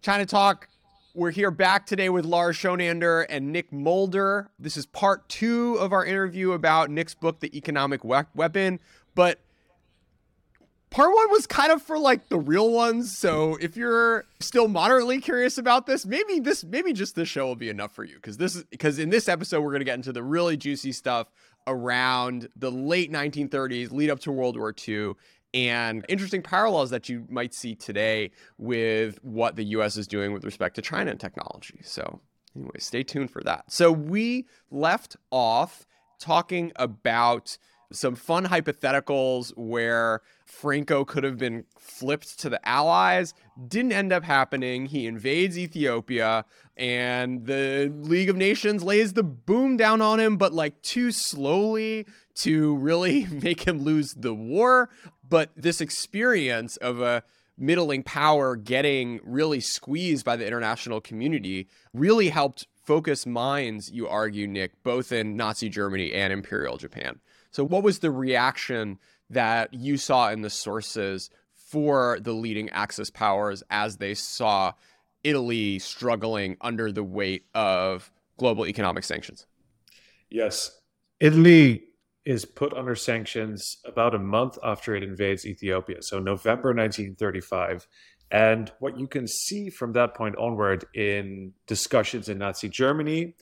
China Talk. We're here back today with Lars Schonander and Nick Mulder. This is part two of our interview about Nick's book, The Economic we- Weapon. But part one was kind of for like the real ones. So if you're still moderately curious about this, maybe this, maybe just this show will be enough for you. Because this is because in this episode we're going to get into the really juicy stuff around the late 1930s, lead up to World War II, and interesting parallels that you might see today with what the US is doing with respect to China and technology. So, anyway, stay tuned for that. So, we left off talking about some fun hypotheticals where Franco could have been flipped to the Allies. Didn't end up happening. He invades Ethiopia, and the League of Nations lays the boom down on him, but like too slowly to really make him lose the war. But this experience of a middling power getting really squeezed by the international community really helped focus minds, you argue, Nick, both in Nazi Germany and Imperial Japan. So, what was the reaction that you saw in the sources for the leading Axis powers as they saw Italy struggling under the weight of global economic sanctions? Yes. Italy is put under sanctions about a month after it invades Ethiopia, so November 1935. And what you can see from that point onward in discussions in Nazi Germany,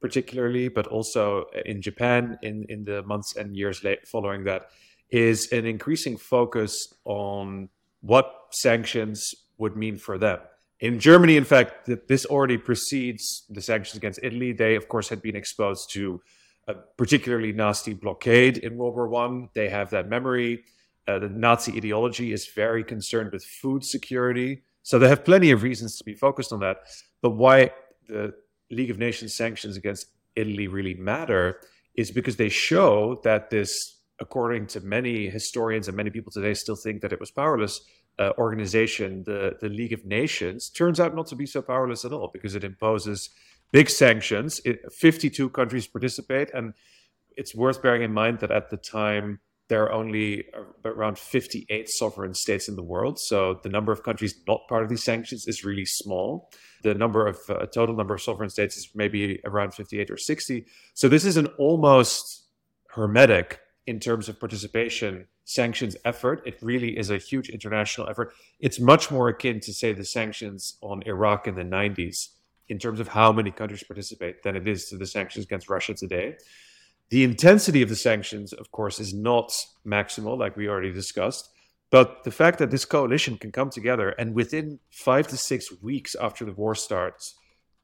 particularly, but also uh, in Japan in, in the months and years following that, is an increasing focus on what sanctions would mean for them. In Germany, in fact, this already precedes the sanctions against Italy. They, of course, had been exposed to a particularly nasty blockade in World War One. They have that memory. Uh, the Nazi ideology is very concerned with food security, so they have plenty of reasons to be focused on that. But why the League of Nations sanctions against Italy really matter is because they show that this, according to many historians and many people today, still think that it was powerless. Uh, organization, the the League of Nations, turns out not to be so powerless at all because it imposes big sanctions. It, 52 countries participate, and it's worth bearing in mind that at the time there are only around 58 sovereign states in the world. So the number of countries not part of these sanctions is really small. The number of uh, total number of sovereign states is maybe around 58 or 60. So this is an almost hermetic in terms of participation sanctions effort. It really is a huge international effort. It's much more akin to say the sanctions on Iraq in the 90s in terms of how many countries participate than it is to the sanctions against Russia today. The intensity of the sanctions, of course, is not maximal, like we already discussed. But the fact that this coalition can come together and within five to six weeks after the war starts,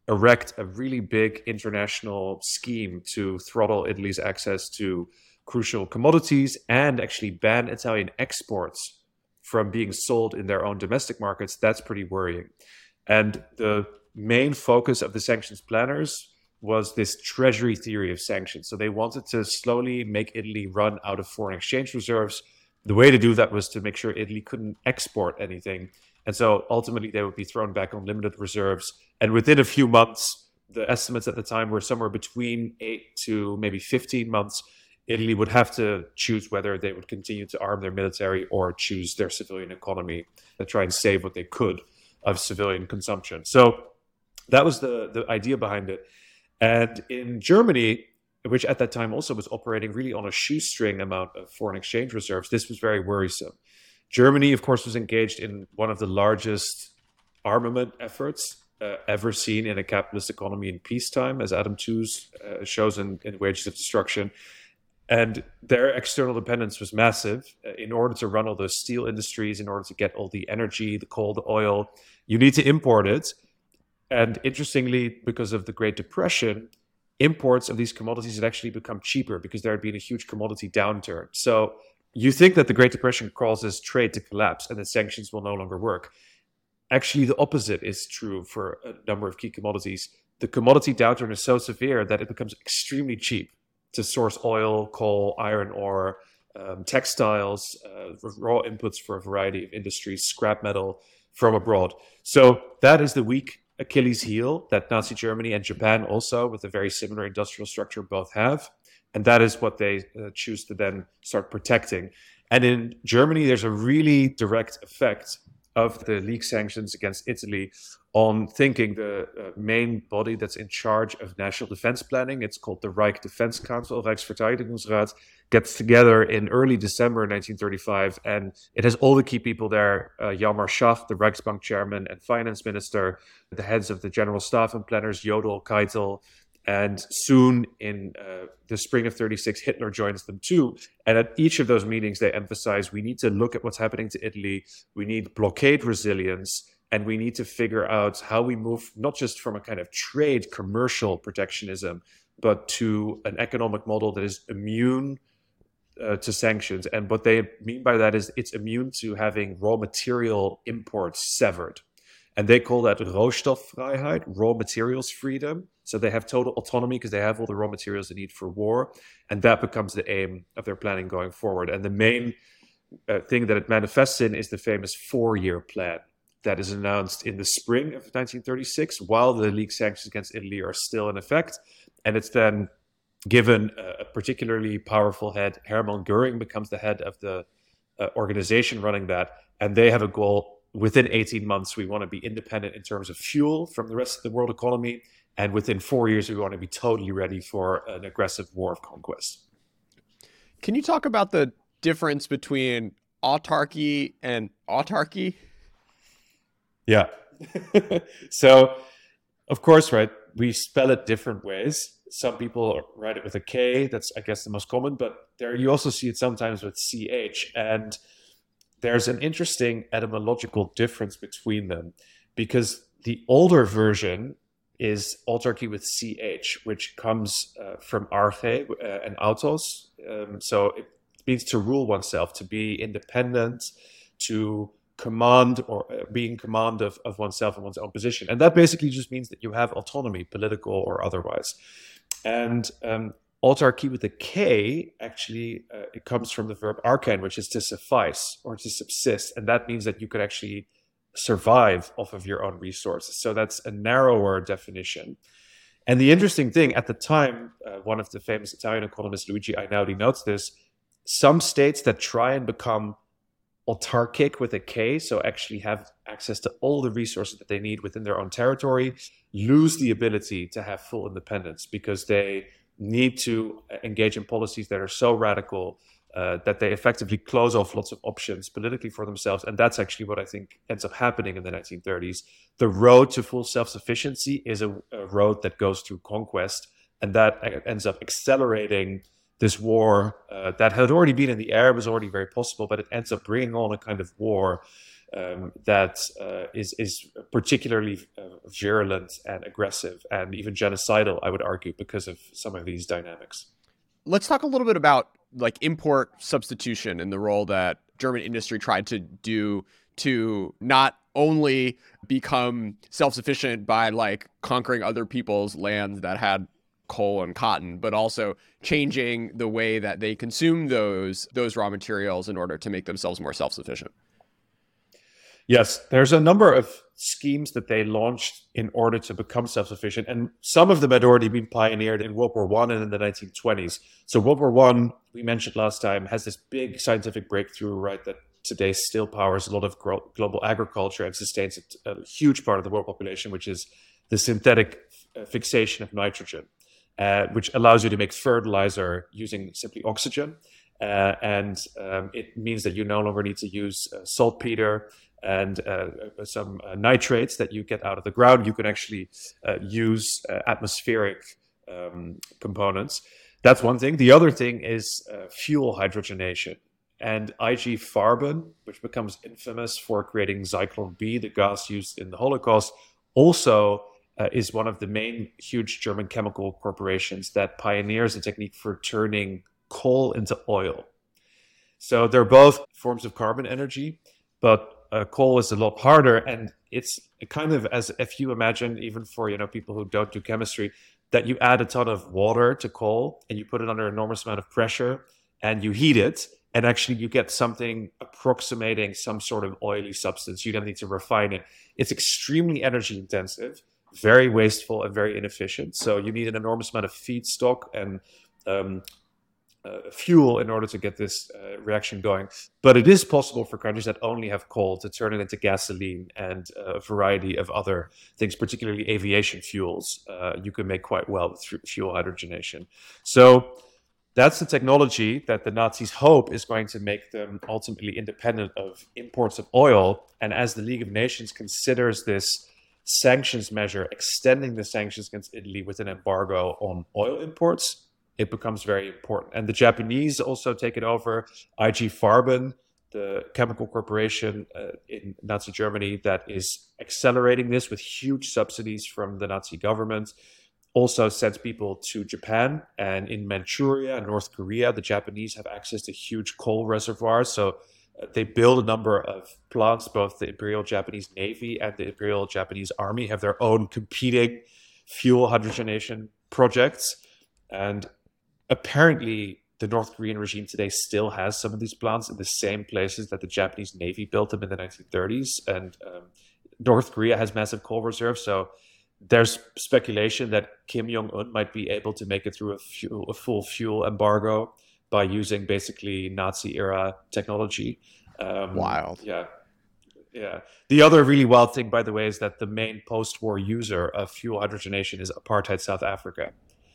erect a really big international scheme to throttle Italy's access to crucial commodities and actually ban Italian exports from being sold in their own domestic markets, that's pretty worrying. And the main focus of the sanctions planners was this treasury theory of sanctions. So they wanted to slowly make Italy run out of foreign exchange reserves. The way to do that was to make sure Italy couldn't export anything. And so ultimately they would be thrown back on limited reserves. And within a few months, the estimates at the time were somewhere between eight to maybe 15 months. Italy would have to choose whether they would continue to arm their military or choose their civilian economy and try and save what they could of civilian consumption. So that was the the idea behind it. And in Germany, which at that time also was operating really on a shoestring amount of foreign exchange reserves, this was very worrisome. Germany, of course, was engaged in one of the largest armament efforts uh, ever seen in a capitalist economy in peacetime, as Adam Tooze uh, shows in, in Wages of Destruction. And their external dependence was massive. Uh, in order to run all those steel industries, in order to get all the energy, the coal, the oil, you need to import it. And interestingly, because of the Great Depression, imports of these commodities had actually become cheaper because there had been a huge commodity downturn. So you think that the Great Depression causes trade to collapse and that sanctions will no longer work. Actually, the opposite is true for a number of key commodities. The commodity downturn is so severe that it becomes extremely cheap to source oil, coal, iron ore, um, textiles, uh, raw inputs for a variety of industries, scrap metal from abroad. So that is the weak Achilles heel that Nazi Germany and Japan also, with a very similar industrial structure, both have. And that is what they uh, choose to then start protecting. And in Germany, there's a really direct effect of the league sanctions against Italy on thinking the uh, main body that's in charge of national defense planning. It's called the Reich Defense Council, Reichsverteidigungsrat, gets together in early December 1935, and it has all the key people there: uh, Hjalmar Schacht, the Reichsbank chairman and finance minister, the heads of the general staff and planners, Jodl, Keitel, and soon in uh, the spring of 36, Hitler joins them too. And at each of those meetings, they emphasize we need to look at what's happening to Italy. We need blockade resilience. And we need to figure out how we move not just from a kind of trade commercial protectionism, but to an economic model that is immune uh, to sanctions. And what they mean by that is it's immune to having raw material imports severed and they call that Rohstoffreiheit, raw materials freedom. So they have total autonomy because they have all the raw materials they need for war, and that becomes the aim of their planning going forward. And the main uh, thing that it manifests in is the famous four-year plan that is announced in the spring of 1936, while the League sanctions against Italy are still in effect, and it's then given a, a particularly powerful head. Hermann Goering becomes the head of the uh, organization running that, and they have a goal within 18 months, we want to be independent in terms of fuel from the rest of the world economy. And within four years, we want to be totally ready for an aggressive war of conquest. Can you talk about the difference between autarky and autarky? Yeah. so, of course, right, we spell it different ways. Some people write it with a K. That's, I guess, the most common. But there, you also see it sometimes with CH. And there's an interesting etymological difference between them because the older version is autarchy with ch, which comes uh, from arche uh, and autos. Um, so it means to rule oneself, to be independent, to command or uh, be in command of, of oneself and one's own position. And that basically just means that you have autonomy, political or otherwise. And um, autarky with a K actually uh, it comes from the verb arkan, which is to suffice or to subsist, and that means that you could actually survive off of your own resources. So that's a narrower definition. And the interesting thing at the time, uh, one of the famous Italian economists, Luigi Einaudi, notes this: some states that try and become autarkic with a K, so actually have access to all the resources that they need within their own territory, lose the ability to have full independence because they need to engage in policies that are so radical uh, that they effectively close off lots of options politically for themselves. And that's actually what I think ends up happening in the 1930s. The road to full self sufficiency is a, a, road that goes through conquest, and that ends up accelerating this war uh, that had already been in the air, was already very possible, but it ends up bringing on a kind of war um, that uh, is is particularly uh, virulent and aggressive and even genocidal, I would argue, because of some of these dynamics. Let's talk a little bit about like import substitution and the role that German industry tried to do to not only become self-sufficient by like conquering other people's lands that had coal and cotton, but also changing the way that they consume those those raw materials in order to make themselves more self-sufficient. Yes, there's a number of schemes that they launched in order to become self-sufficient, and some of them had already been pioneered in World War One and in the 1920s. So World War One, we mentioned last time, has this big scientific breakthrough, right? That today still powers a lot of global agriculture and sustains a, huge part of the world population, which is the synthetic uh, fixation of nitrogen, uh, which allows you to make fertilizer using simply oxygen. Uh, and um, it means that you no longer need to use uh, saltpeter and uh, uh, some uh, nitrates that you get out of the ground. You can actually uh, use uh, atmospheric um, components. That's one thing. The other thing is uh, fuel hydrogenation. And IG Farben, which becomes infamous for creating Zyklon B, the gas used in the Holocaust, also is one of the main huge German chemical corporations that pioneers a technique for turning coal into oil. So they're both forms of carbon energy, but uh, coal is a lot harder. And it's kind of as if you imagine even for you know people who don't do chemistry that you add a ton of water to coal and you put it under an enormous amount of pressure and you heat it. And actually you get something approximating some sort of oily substance. You don't need to refine it. It's extremely energy intensive very wasteful and very inefficient. So you need an enormous amount of feedstock and um, uh, fuel in order to get this uh, reaction going. But it is possible for countries that only have coal to turn it into gasoline and a variety of other things, particularly aviation fuels. Uh, you can make quite well with fuel hydrogenation. So that's the technology that the Nazis hope is going to make them ultimately independent of imports of oil. And as the League of Nations considers this sanctions measure, extending the sanctions against Italy with an embargo on oil imports, it becomes very important. And the Japanese also take it over. IG Farben, the chemical corporation uh, in Nazi Germany that is accelerating this with huge subsidies from the Nazi government, also sends people to Japan. And in Manchuria and North Korea, the Japanese have access to huge coal reservoirs. So uh, they build a number of plants. Both the Imperial Japanese Navy and the Imperial Japanese Army have their own competing fuel hydrogenation projects. And apparently the North Korean regime today still has some of these plants in the same places that the Japanese Navy built them in the 1930s. And um, North Korea has massive coal reserves. So there's speculation that Kim Jong un might be able to make it through a, fuel, a full fuel embargo by using basically Nazi era technology. Um, wild. Yeah. Yeah. The other really wild thing, by the way, is that the main post war user of fuel hydrogenation is apartheid South Africa.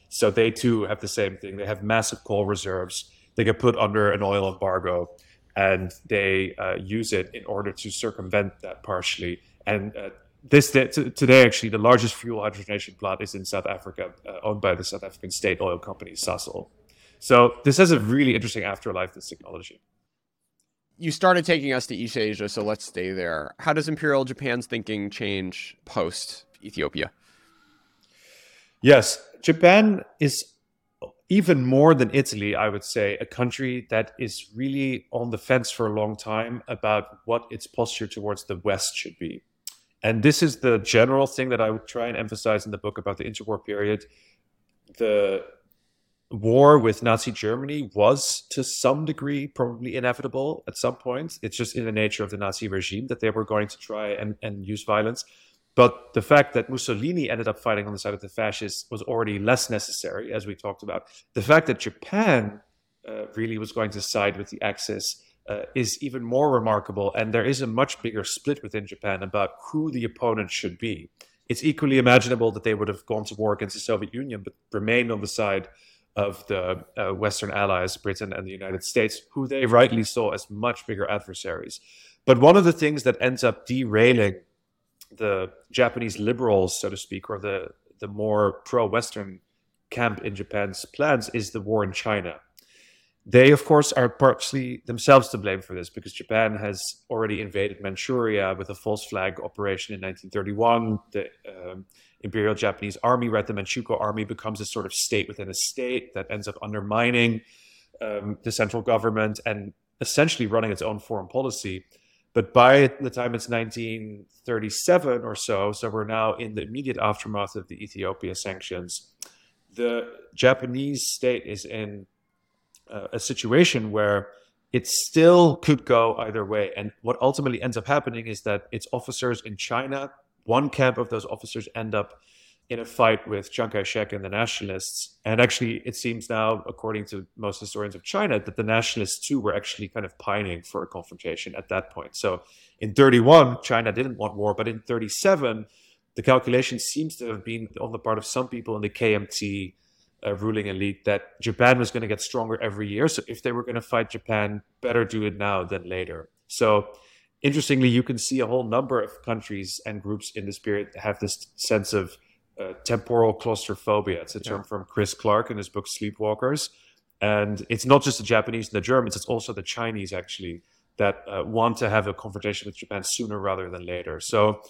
So they too have the same thing. They have massive coal reserves. They get put under an oil embargo, and they uh, use it in order to circumvent that partially. And uh, this t- today, actually, the largest fuel hydrogenation plant is in South Africa, uh, owned by the South African state oil company Sasol. So this has a really interesting afterlife. This technology. You started taking us to East Asia, so let's stay there. How does Imperial Japan's thinking change post Ethiopia? Yes, Japan is even more than Italy, I would say, a country that is really on the fence for a long time about what its posture towards the West should be. And this is the general thing that I would try and emphasize in the book about the interwar period. The war with Nazi Germany was to some degree probably inevitable at some point. It's just in the nature of the Nazi regime that they were going to try and, and use violence. But the fact that Mussolini ended up fighting on the side of the fascists was already less necessary, as we talked about. The fact that Japan uh, really was going to side with the Axis uh, is even more remarkable. And there is a much bigger split within Japan about who the opponent should be. It's equally imaginable that they would have gone to war against the Soviet Union, but remained on the side of the uh, Western allies, Britain and the United States, who they rightly saw as much bigger adversaries. But one of the things that ends up derailing the Japanese liberals, so to speak, or the the more pro-Western camp in Japan's plans is the war in China. They, of course, are partially themselves to blame for this because Japan has already invaded Manchuria with a false flag operation in 1931. The um, Imperial Japanese Army, right, the Manchukuo Army, becomes a sort of state within a state that ends up undermining um, the central government and essentially running its own foreign policy. But by the time it's 1937 or so, so we're now in the immediate aftermath of the Ethiopia sanctions, the Japanese state is in uh, a situation where it still could go either way. And what ultimately ends up happening is that its officers in China, one camp of those officers end up in a fight with Chiang Kai shek and the nationalists. And actually, it seems now, according to most historians of China, that the nationalists too were actually kind of pining for a confrontation at that point. So in 31, China didn't want war, but in 37, the calculation seems to have been on the part of some people in the KMT uh, ruling elite that Japan was going to get stronger every year. So if they were going to fight Japan, better do it now than later. So interestingly, you can see a whole number of countries and groups in this period have this sense of uh, temporal claustrophobia. It's a term yeah. from Chris Clark in his book Sleepwalkers. And it's not just the Japanese and the Germans, it's also the Chinese actually that uh, want to have a confrontation with Japan sooner rather than later. So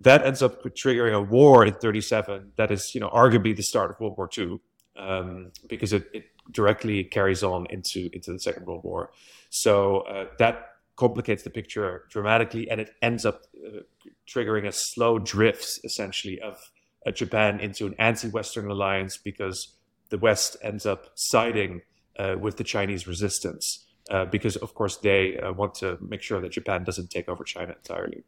that ends up triggering a war in 37 that is, you know, arguably the start of World War II um, because it, it, directly carries on into, into the Second World War. So uh, that complicates the picture dramatically and it ends up uh, triggering a slow drift essentially of Japan into an anti-Western alliance because the West ends up siding uh, with the Chinese resistance uh, because, of course, they uh, want to make sure that Japan doesn't take over China entirely.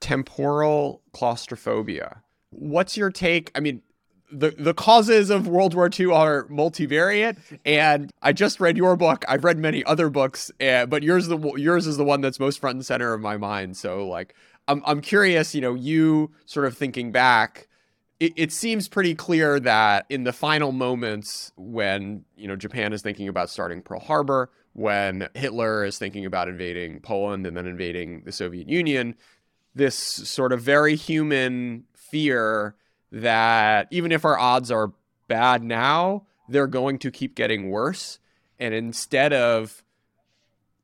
Temporal claustrophobia. What's your take? I mean, the the causes of World War II are multivariate, and I just read your book. I've read many other books, uh, but yours the yours is the one that's most front and center of my mind. So like, I'm I'm curious. You know, you sort of thinking back. It, it seems pretty clear that in the final moments when you know Japan is thinking about starting Pearl Harbor, when Hitler is thinking about invading Poland and then invading the Soviet Union, this sort of very human fear that even if our odds are bad now, they're going to keep getting worse. And instead of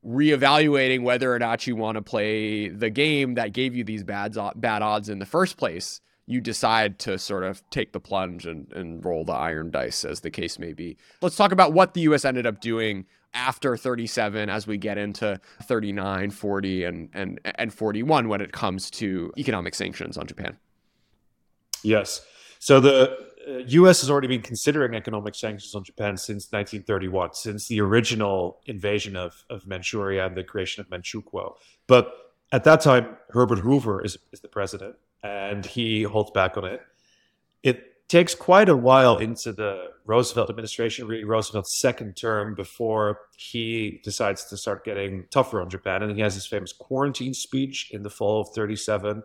reevaluating whether or not you want to play the game that gave you these bad, bad odds in the first place, you decide to sort of take the plunge and, and roll the iron dice, as the case may be. Let's talk about what the US ended up doing after 37 as we get into 39, 40, and, and, and 41 when it comes to economic sanctions on Japan. Yes. So the uh, U.S. has already been considering economic sanctions on Japan since 1931, since the original invasion of, of Manchuria and the creation of Manchukuo. But at that time, Herbert Hoover is, is the president, and he holds back on it. It takes quite a while into the Roosevelt administration, really Roosevelt's second term, before he decides to start getting tougher on Japan. And he has his famous quarantine speech in the fall of 37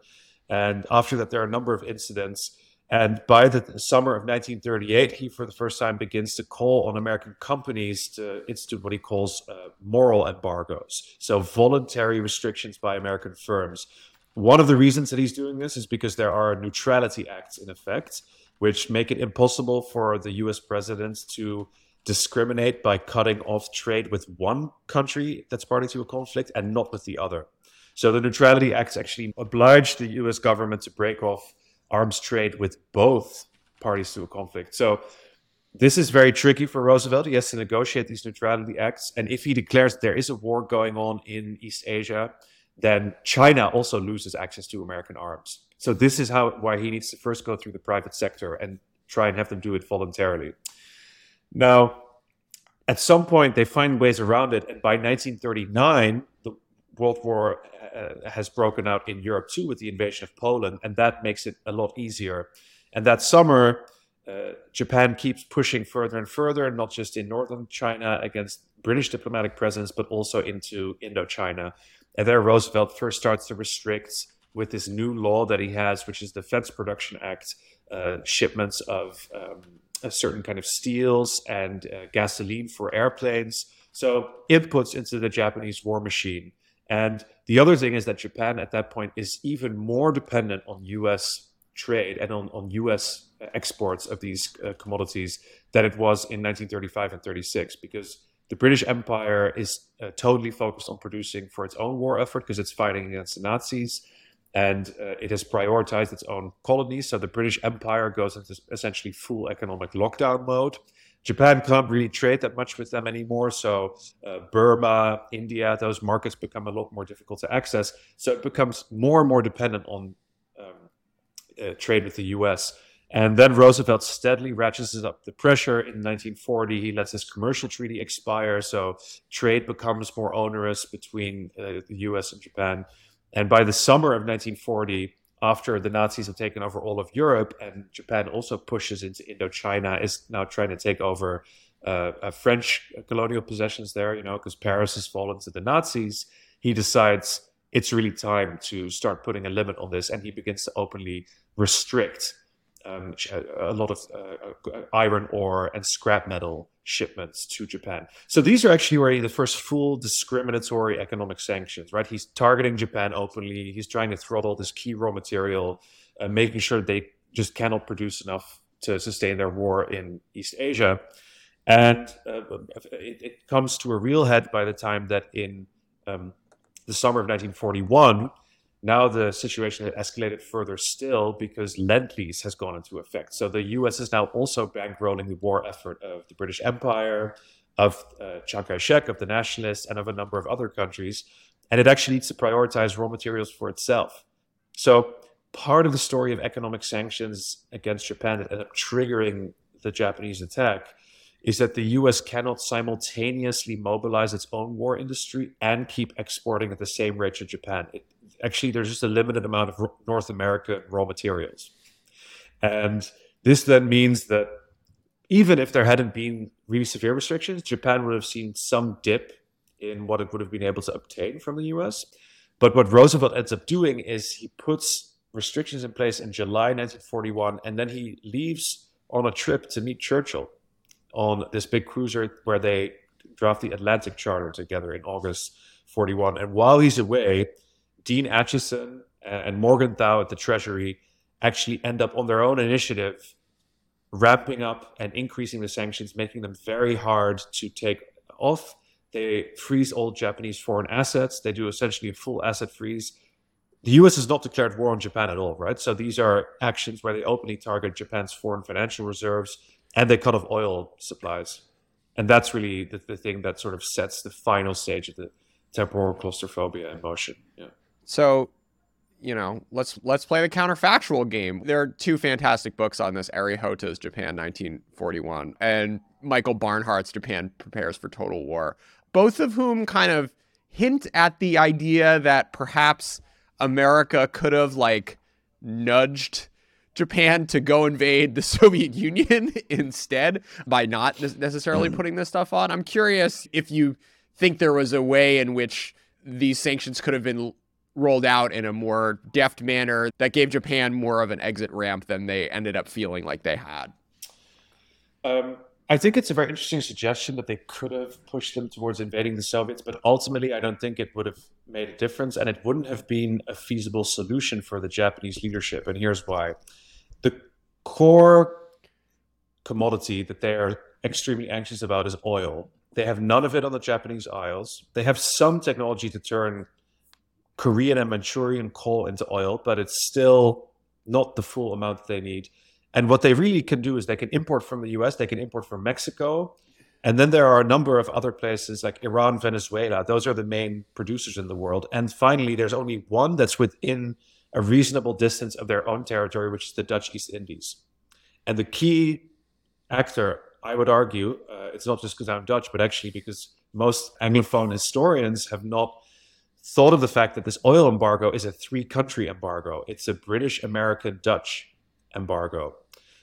and after that, there are a number of incidents. And by the summer of 1938, he, for the first time, begins to call on American companies to institute what he calls uh, moral embargoes. So, voluntary restrictions by American firms. One of the reasons that he's doing this is because there are neutrality acts in effect, which make it impossible for the US president to discriminate by cutting off trade with one country that's party to a conflict and not with the other. So the Neutrality Acts actually obliged the US government to break off arms trade with both parties to a conflict. So this is very tricky for Roosevelt. He has to negotiate these neutrality acts. And if he declares there is a war going on in East Asia, then China also loses access to American arms. So this is how why he needs to first go through the private sector and try and have them do it voluntarily. Now, at some point, they find ways around it. And by 1939, the World War uh, has broken out in Europe too with the invasion of Poland, and that makes it a lot easier. And that summer, uh, Japan keeps pushing further and further, not just in northern China against British diplomatic presence, but also into Indochina. And there, Roosevelt first starts to restrict with this new law that he has, which is the Defense Production Act, uh, shipments of um, a certain kind of steels and uh, gasoline for airplanes. So inputs into the Japanese war machine. And the other thing is that Japan at that point is even more dependent on US trade and on, on US exports of these uh, commodities than it was in 1935 and 36 because the British Empire is uh, totally focused on producing for its own war effort because it's fighting against the Nazis and uh, it has prioritized its own colonies. So the British Empire goes into essentially full economic lockdown mode. Japan can't really trade that much with them anymore. So uh, Burma, India, those markets become a lot more difficult to access. So it becomes more and more dependent on um, uh, trade with the U.S. And then Roosevelt steadily ratchets up the pressure. In 1940, he lets his commercial treaty expire, so trade becomes more onerous between uh, the U.S. and Japan. And by the summer of 1940, after the Nazis have taken over all of Europe and Japan also pushes into Indochina, is now trying to take over uh, uh, French colonial possessions there, you know, because Paris has fallen to the Nazis. He decides it's really time to start putting a limit on this, and he begins to openly restrict um, a lot of uh, uh, iron ore and scrap metal shipments to Japan. So these are actually already the first full discriminatory economic sanctions, right? He's targeting Japan openly. He's trying to throttle this key raw material, uh, making sure they just cannot produce enough to sustain their war in East Asia. And uh, it, it, comes to a real head by the time that in um, the summer of 1941, now the situation has escalated further still because Lend Lease has gone into effect. So the US is now also bankrolling the war effort of the British Empire, of uh, Chiang Kai shek, of the nationalists, and of a number of other countries. And it actually needs to prioritize raw materials for itself. So part of the story of economic sanctions against Japan that ended up triggering the Japanese attack is that the US cannot simultaneously mobilize its own war industry and keep exporting at the same rate to Japan. It, actually there's just a limited amount of North American raw materials. And This then means that even if there hadn't been really severe restrictions, Japan would have seen some dip in what it would have been able to obtain from the US. But what Roosevelt ends up doing is he puts restrictions in place in July 1941, and then he leaves on a trip to meet Churchill on this big cruiser where they draft the Atlantic Charter together in August 41. And while he's away, Dean Acheson and Morgan Morgenthau at the Treasury actually end up on their own initiative ramping up and increasing the sanctions, making them very hard to take off. They freeze all Japanese foreign assets. They do essentially a full asset freeze. The US has not declared war on Japan at all, right? So these are actions where they openly target Japan's foreign financial reserves and they cut off oil supplies. And that's really the, the thing that sort of sets the final stage of the temporal claustrophobia in motion. Yeah. So you know, let's let's play the counterfactual game. There are two fantastic books on this: Eri Hotta's Japan 1941 and Michael Barnhart's Japan Prepares for Total War. Both of whom kind of hint at the idea that perhaps America could have like nudged Japan to go invade the Soviet Union instead by not necessarily mm. putting this stuff on. I'm curious if you think there was a way in which these sanctions could have been rolled out in a more deft manner that gave Japan more of an exit ramp than they ended up feeling like they had? Um, I think it's a very interesting suggestion that they could have pushed them towards invading the Soviets, but ultimately, I don't think it would have made a difference, and it wouldn't have been a feasible solution for the Japanese leadership. And here's why: the core commodity that they are extremely anxious about is oil. They have none of it on the Japanese Isles. They have some technology to turn Korean and Manchurian coal into oil, but it's still not the full amount that they need. And what they really can do is they can import from the US, they can import from Mexico. And then there are a number of other places like Iran, Venezuela. Those are the main producers in the world. And finally, there's only one that's within a reasonable distance of their own territory, which is the Dutch East Indies. And the key actor, I would argue, uh, it's not just because I'm Dutch, but actually because most Anglophone historians have not thought of the fact that this oil embargo is a three country embargo. It's a British, American, Dutch embargo.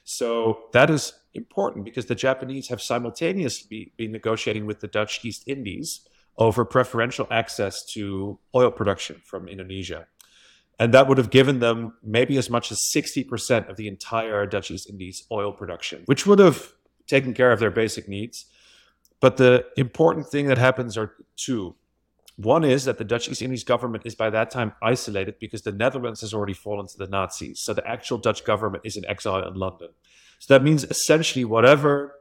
So that is important because the Japanese have simultaneously been negotiating with the Dutch East Indies over preferential access to oil production from Indonesia. And that would have given them maybe as much as 60% of the entire Dutch East Indies oil production, which would have taken care of their basic needs. But the important thing that happens are two. One is that the Dutch East Indies government is by that time isolated because the Netherlands has already fallen to the Nazis. So the actual Dutch government is in exile in London. So that means essentially whatever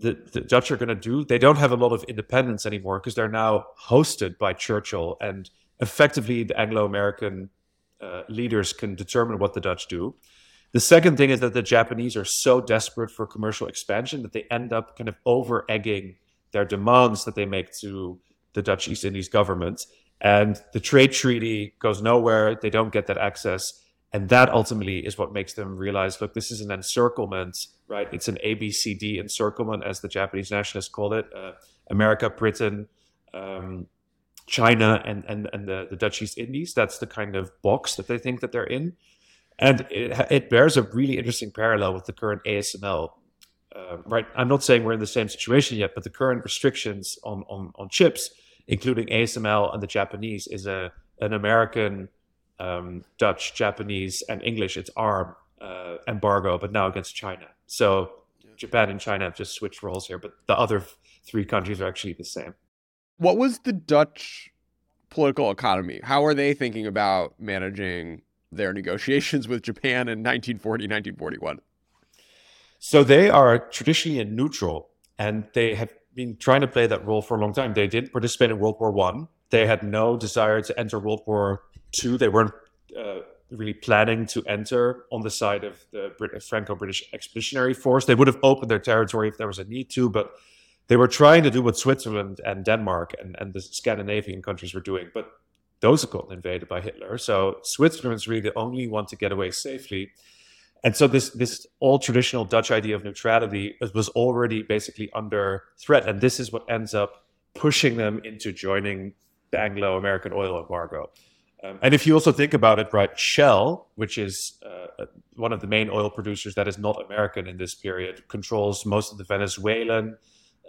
the, the Dutch are going to do, they don't have a lot of independence anymore because they're now hosted by Churchill and effectively the Anglo American uh, leaders can determine what the Dutch do. The second thing is that the Japanese are so desperate for commercial expansion that they end up kind of over egging their demands that they make to the Dutch East Indies government. And the trade treaty goes nowhere. They don't get that access. And that ultimately is what makes them realize look, this is an encirclement, right? It's an ABCD encirclement, as the Japanese nationalists call it uh, America, Britain, um, China, and, and, and the, the Dutch East Indies. That's the kind of box that they think that they're in. And it, it bears a really interesting parallel with the current ASML uh, right, I'm not saying we're in the same situation yet, but the current restrictions on, on, on chips, including ASML and the Japanese, is a an American, um, Dutch, Japanese, and English. It's ARM uh, embargo, but now against China. So Japan and China have just switched roles here, but the other three countries are actually the same. What was the Dutch political economy? How are they thinking about managing their negotiations with Japan in 1940, 1941? So they are traditionally neutral, and they have been trying to play that role for a long time. They didn't participate in World War One. They had no desire to enter World War Two. They weren't uh, really planning to enter on the side of the Brit- Franco-British Expeditionary Force. They would have opened their territory if there was a need to, but they were trying to do what Switzerland and Denmark and, and the Scandinavian countries were doing. But those gotten invaded by Hitler. So Switzerland Switzerland's really the only one to get away safely and so this this old traditional Dutch idea of neutrality was already basically under threat, and this is what ends up pushing them into joining the Anglo-American oil embargo. Um, and if you also think about it, right, Shell, which is uh, one of the main oil producers that is not American in this period, controls most of the Venezuelan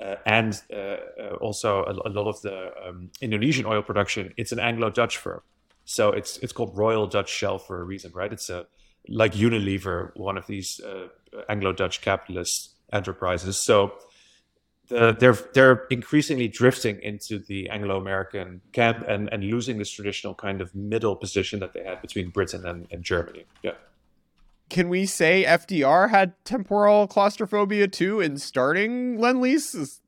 uh, and uh, uh also a, a, lot of the um, Indonesian oil production. It's an Anglo-Dutch firm, so it's it's called Royal Dutch Shell for a reason, right? It's a like Unilever, one of these uh, Anglo-Dutch capitalist enterprises. So the, they're they're increasingly drifting into the Anglo-American camp and, and losing this traditional kind of middle position that they had between Britain and, and Germany. Yeah. Can we say FDR had temporal claustrophobia too in starting Lend Lease? Is,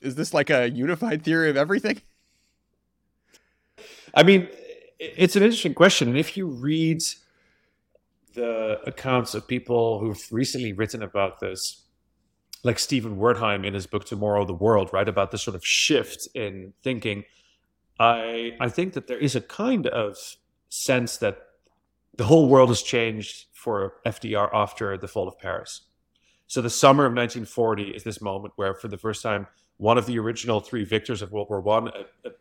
is this like a unified theory of everything? I mean, it's an interesting question. And if you read the accounts of people who've recently written about this, like Stephen Wertheim in his book Tomorrow the World, right, about this sort of shift in thinking, I I think that there is a kind of sense that the whole world has changed for FDR after the fall of Paris. So the summer of 1940 is this moment where, for the first time, one of the original three victors of World War One, a, a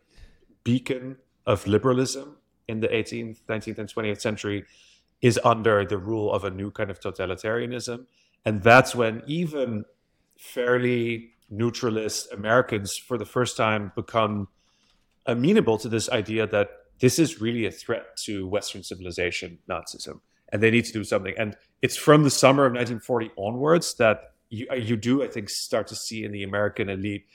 beacon of liberalism in the 18th, 19th, and 20th century, is under the rule of a new kind of totalitarianism. And that's when even fairly neutralist Americans, for the first time, become amenable to this idea that this is really a threat to Western civilization, Nazism, and they need to do something. And it's from the summer of 1940 onwards that you, uh, you do, I think, start to see in the American elite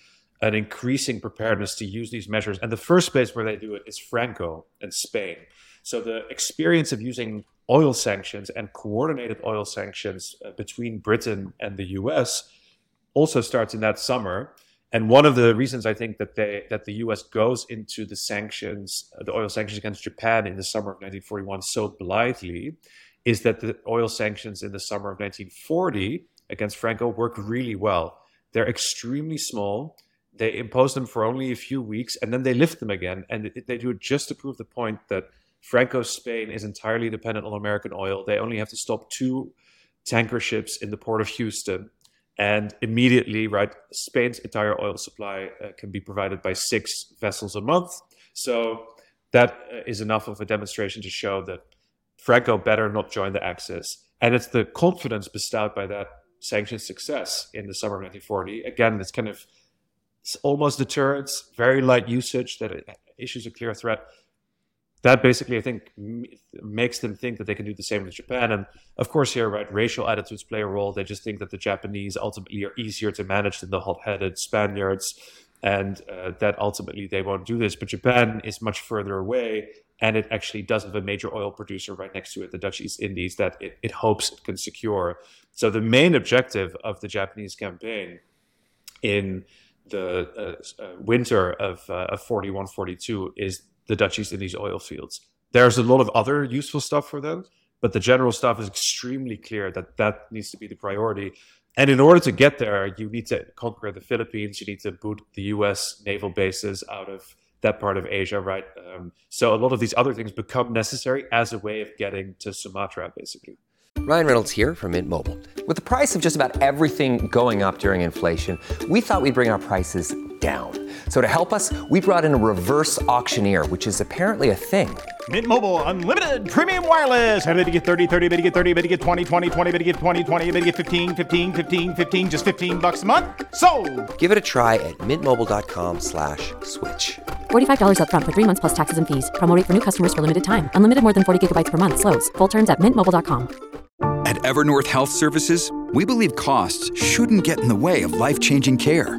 an increasing preparedness to use these measures. And the first place where they do it is Franco and Spain. So the experience of using oil sanctions and coordinated oil sanctions uh, between Britain and the US also starts in that summer. And one of the reasons I think that they that the U.S. goes into the sanctions, uh, the oil sanctions against Japan in the summer of 1941 so blithely, is that the oil sanctions in the summer of 1940 against Franco work really well. They're extremely small. They impose them for only a few weeks, and then they lift them again. And they do it just to prove the point that Franco's Spain is entirely dependent on American oil. They only have to stop two tanker ships in the port of Houston. And immediately, right, Spain's entire oil supply uh, can be provided by six vessels a month. So that uh, enough of a demonstration to show that Franco better not join the Axis. And it's the confidence bestowed by that sanctioned success in the summer of 1940. Again, it's kind of almost deterrence, very light usage that issues a clear threat that basically, I think, makes them think that they can do the same with Japan. And of course, here, right, racial attitudes play a role. They just think that the Japanese ultimately are easier to manage than the hot-headed Spaniards, and uh, that ultimately they won't do this. But Japan is much further away, and it actually does have a major oil producer right next to it, the Dutch East Indies, that it, it hopes it can secure. So the main objective of the Japanese campaign in the uh, uh, winter of, uh, of 41 42 is the Dutch East Indies oil fields. There's a lot of other useful stuff for them, but the general stuff is extremely clear that that needs to be the priority. And in order to get there, you need to conquer the Philippines. You need to boot the U.S. naval bases out of that part of Asia, right? Um, so a lot of these other things become necessary as a way of getting to Sumatra, basically. Ryan Reynolds here from Mint Mobile. With the price of just about everything going up during inflation, we thought we'd bring our prices down. So to help us, we brought in a reverse auctioneer, which is apparently a thing. Mint Mobile unlimited premium wireless. Ready to get 30, 30, bit to get 30, bit to get 20, 20, 20, bit to get 20, 20, bit to get 15, 15, 15, 15 just 15 bucks a month. So, Give it a try at mintmobile.com/switch. slash $45 up front for 3 months plus taxes and fees. Promo for new customers for limited time. Unlimited more than 40 gigabytes per month slows. Full terms at mintmobile.com. At Evernorth Health Services, we believe costs shouldn't get in the way of life-changing care,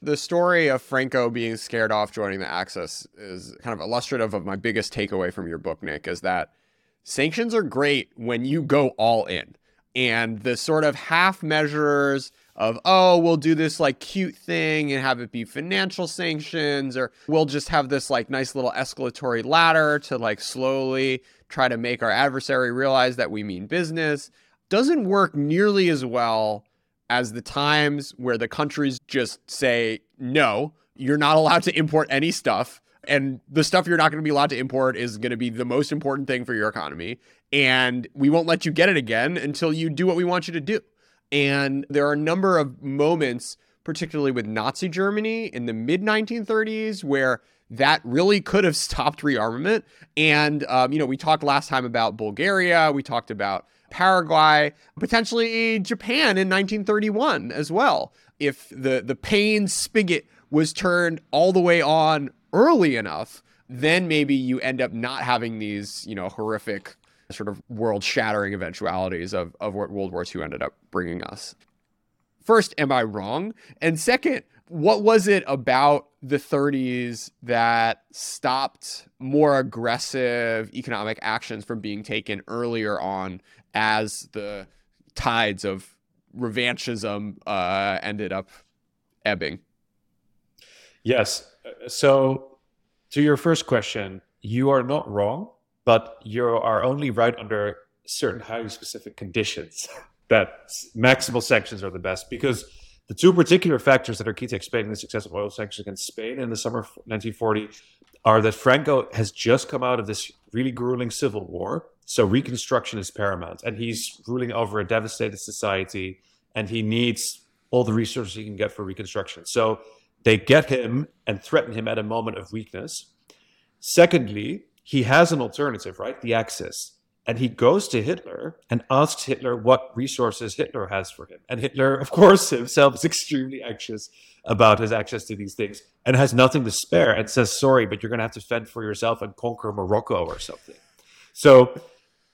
The story of Franco being scared off joining the Axis is kind of illustrative of my biggest takeaway from your book, Nick, is that sanctions are great when you go all in. And the sort of half measures of, oh, we'll do this like cute thing and have it be financial sanctions, or we'll just have this like nice little escalatory ladder to like slowly try to make our adversary realize that we mean business. doesn't work nearly as well as the times where the countries just say, no, you're not allowed to import any stuff. And the stuff you're not going to be allowed to import is going to be the most important thing for your economy. And we won't let you get it again until you do what we want you to do. And there are a number of moments, particularly with Nazi Germany in the mid 1930s, where that really could have stopped rearmament. And, um, you know, we talked last time about Bulgaria, we talked about Paraguay, potentially Japan in 1931 as well. If the, the pain spigot was turned all the way on early enough, then maybe you end up not having these, you know, horrific sort of world shattering eventualities of, of what World War II ended up bringing us. First, am I wrong? And second, what was it about the 30s that stopped more aggressive economic actions from being taken earlier on as the tides of revanchism uh, ended up ebbing? Yes. So, to your first question, you are not wrong, but you are only right under certain highly specific conditions that maximal sanctions are the best because the two particular factors that are key to explaining the success of oil sanctions against Spain in the summer of 1940 are that Franco has just come out of this really grueling civil war. So reconstruction is paramount. And he's ruling over a devastated society and he needs all the resources he can get for reconstruction. So they get him and threaten him at a moment of weakness. Secondly, he has an alternative, right? The Axis. And he goes to Hitler and asks Hitler what resources Hitler has for him. And Hitler, of course, himself is extremely anxious about his access to these things and has nothing to spare and says, sorry, but you're going to have to fend for yourself and conquer Morocco or something. So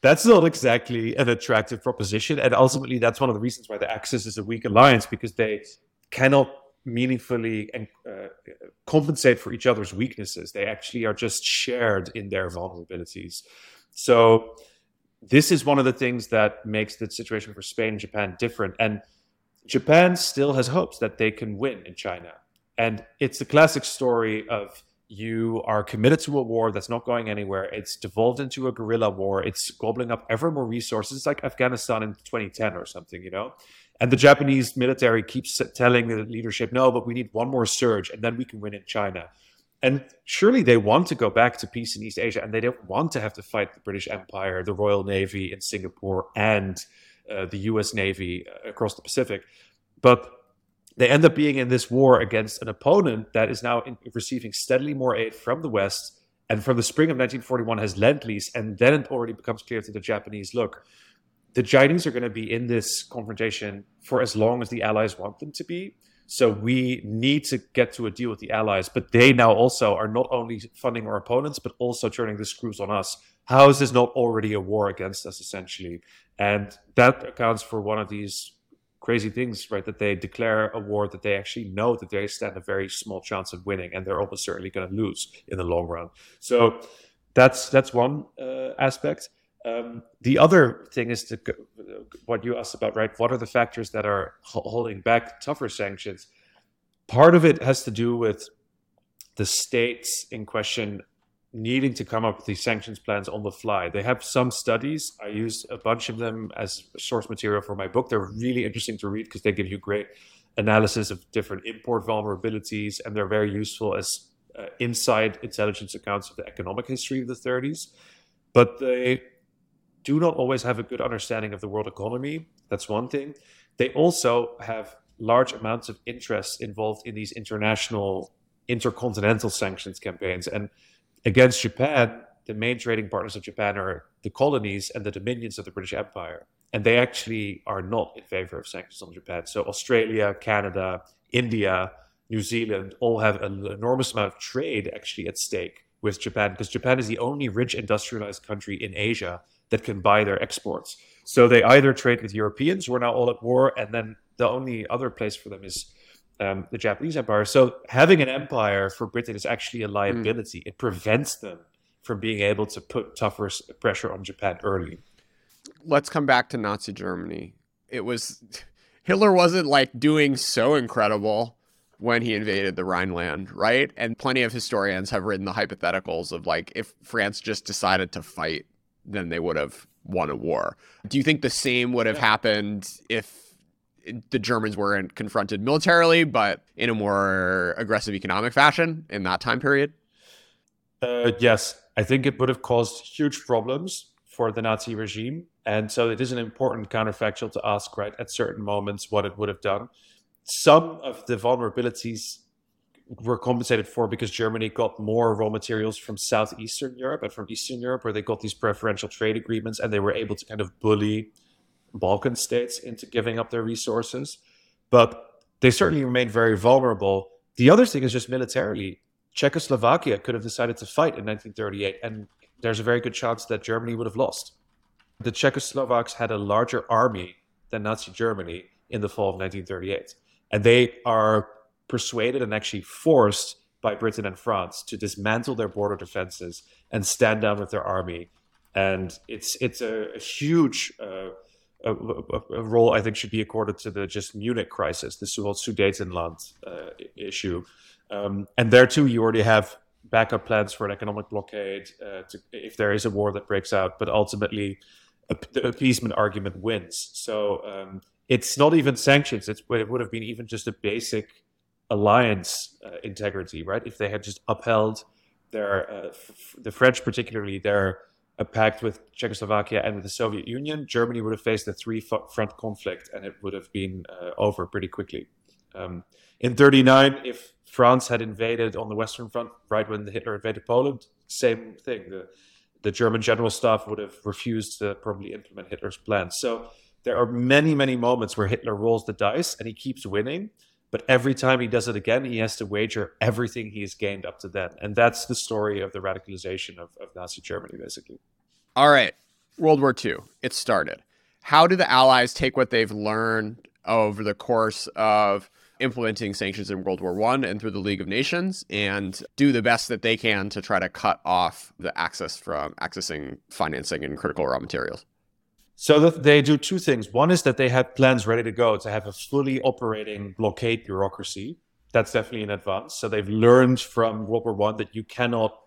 that's not exactly an attractive proposition. And ultimately, that's one of the reasons why the Axis is a weak alliance because they cannot meaningfully uh, compensate for each other's weaknesses. They actually are just shared in their vulnerabilities. So this is one of the things that makes the situation for Spain and Japan different. And Japan still has hopes that they can win in China. And it's the classic story of you are committed to a war that's not going anywhere. It's devolved into a guerrilla war. It's gobbling up ever more resources. It's like Afghanistan in 2010 or something, you know? And the Japanese military keeps telling the leadership, no, but we need one more surge and then we can win in China. And surely they want to go back to peace in East Asia and they don't want to have to fight the British Empire, the Royal Navy in Singapore, and uh, the US Navy uh, across the Pacific. But they end up being in this war against an opponent that is now in, receiving steadily more aid from the West and from the spring of 1941 has lend lease. And then it already becomes clear to the Japanese look, the Chinese are going to be in this confrontation for as long as the Allies want them to be. So we need to get to a deal with the allies, but they now also are not only funding our opponents, but also turning the screws on us. How is this not already a war against us, essentially? And that accounts for one of these crazy things, right? That they declare a war that they actually know that they stand a very small chance of winning, and they're almost certainly going to lose in the long run. So that's that's one uh, aspect. Um, the other thing is to what you asked about, right? What are the factors that are holding back tougher sanctions? Part of it has to do with the states in question needing to come up with these sanctions plans on the fly. They have some studies. I used a bunch of them as source material for my book. They're really interesting to read because they give you great analysis of different import vulnerabilities, and they're very useful as uh, inside intelligence accounts of the economic history of the 30s. But they do not always have a good understanding of the world economy. That's one thing. They also have large amounts of interest involved in these international, intercontinental sanctions campaigns. And against Japan, the main trading partners of Japan are the colonies and the dominions of the British Empire. And they actually are not in favor of sanctions on Japan. So Australia, Canada, India, New Zealand all have an enormous amount of trade actually at stake with Japan because Japan is the only rich industrialized country in Asia that can buy their exports. So they either trade with Europeans who are now all at war, and then the only other place for them is um, the Japanese empire. So having an empire for Britain is actually a liability. Mm. It prevents them from being able to put tougher pressure on Japan early. Let's come back to Nazi Germany. It was Hitler wasn't like doing so incredible when he invaded the Rhineland, right? And plenty of historians have written the hypotheticals of like if France just decided to fight then they would have won a war. Do you think the same would have happened if the Germans weren't confronted militarily, but in a more aggressive economic fashion in that time period? Uh, yes, I think it would have caused huge problems for the Nazi regime. And so it is an important counterfactual to ask, right, at certain moments, what it would have done. Some of the vulnerabilities were compensated for because Germany got more raw materials from southeastern Europe and from Eastern Europe, where they got these preferential trade agreements and they were able to kind of bully Balkan states into giving up their resources. But they certainly remained very vulnerable. The other thing is just militarily, Czechoslovakia could have decided to fight in 1938, and there's a very good chance that Germany would have lost. The Czechoslovaks had a larger army than Nazi Germany in the fall of 1938, and they are persuaded and actually forced by Britain and France to dismantle their border defenses and stand down with their army. And it's it's a, a huge uh, a, a, role I think should be accorded to the just Munich crisis, the whole Sudetenland uh, issue. Um, and there too, you already have backup plans for an economic blockade uh, to, if there is a war that breaks out. But ultimately, the appeasement argument wins. So um, it's not even sanctions. It's, it would have been even just a basic alliance uh, integrity, right? If they had just upheld their, uh, f- the French particularly, their a pact with Czechoslovakia and with the Soviet Union, Germany would have faced a three front conflict and it would have been uh, over pretty quickly. Um, in 39, if France had invaded on the Western Front right when Hitler invaded Poland, same thing. The, the German general staff would have refused to probably implement Hitler's plans. So there are many, many moments where Hitler rolls the dice and he keeps winning. But every time he does it again, he has to wager everything he has gained up to then. And that's the story of the radicalization of, of Nazi Germany, basically. All right. World War II, it started. How do the Allies take what they've learned over the course of implementing sanctions in World War One and through the League of Nations and do the best that they can to try to cut off the access from accessing financing and critical raw materials? So they do two things. One is that they had plans ready to go to have a fully operating blockade bureaucracy. That's definitely in advance. So they've learned from World War One that you cannot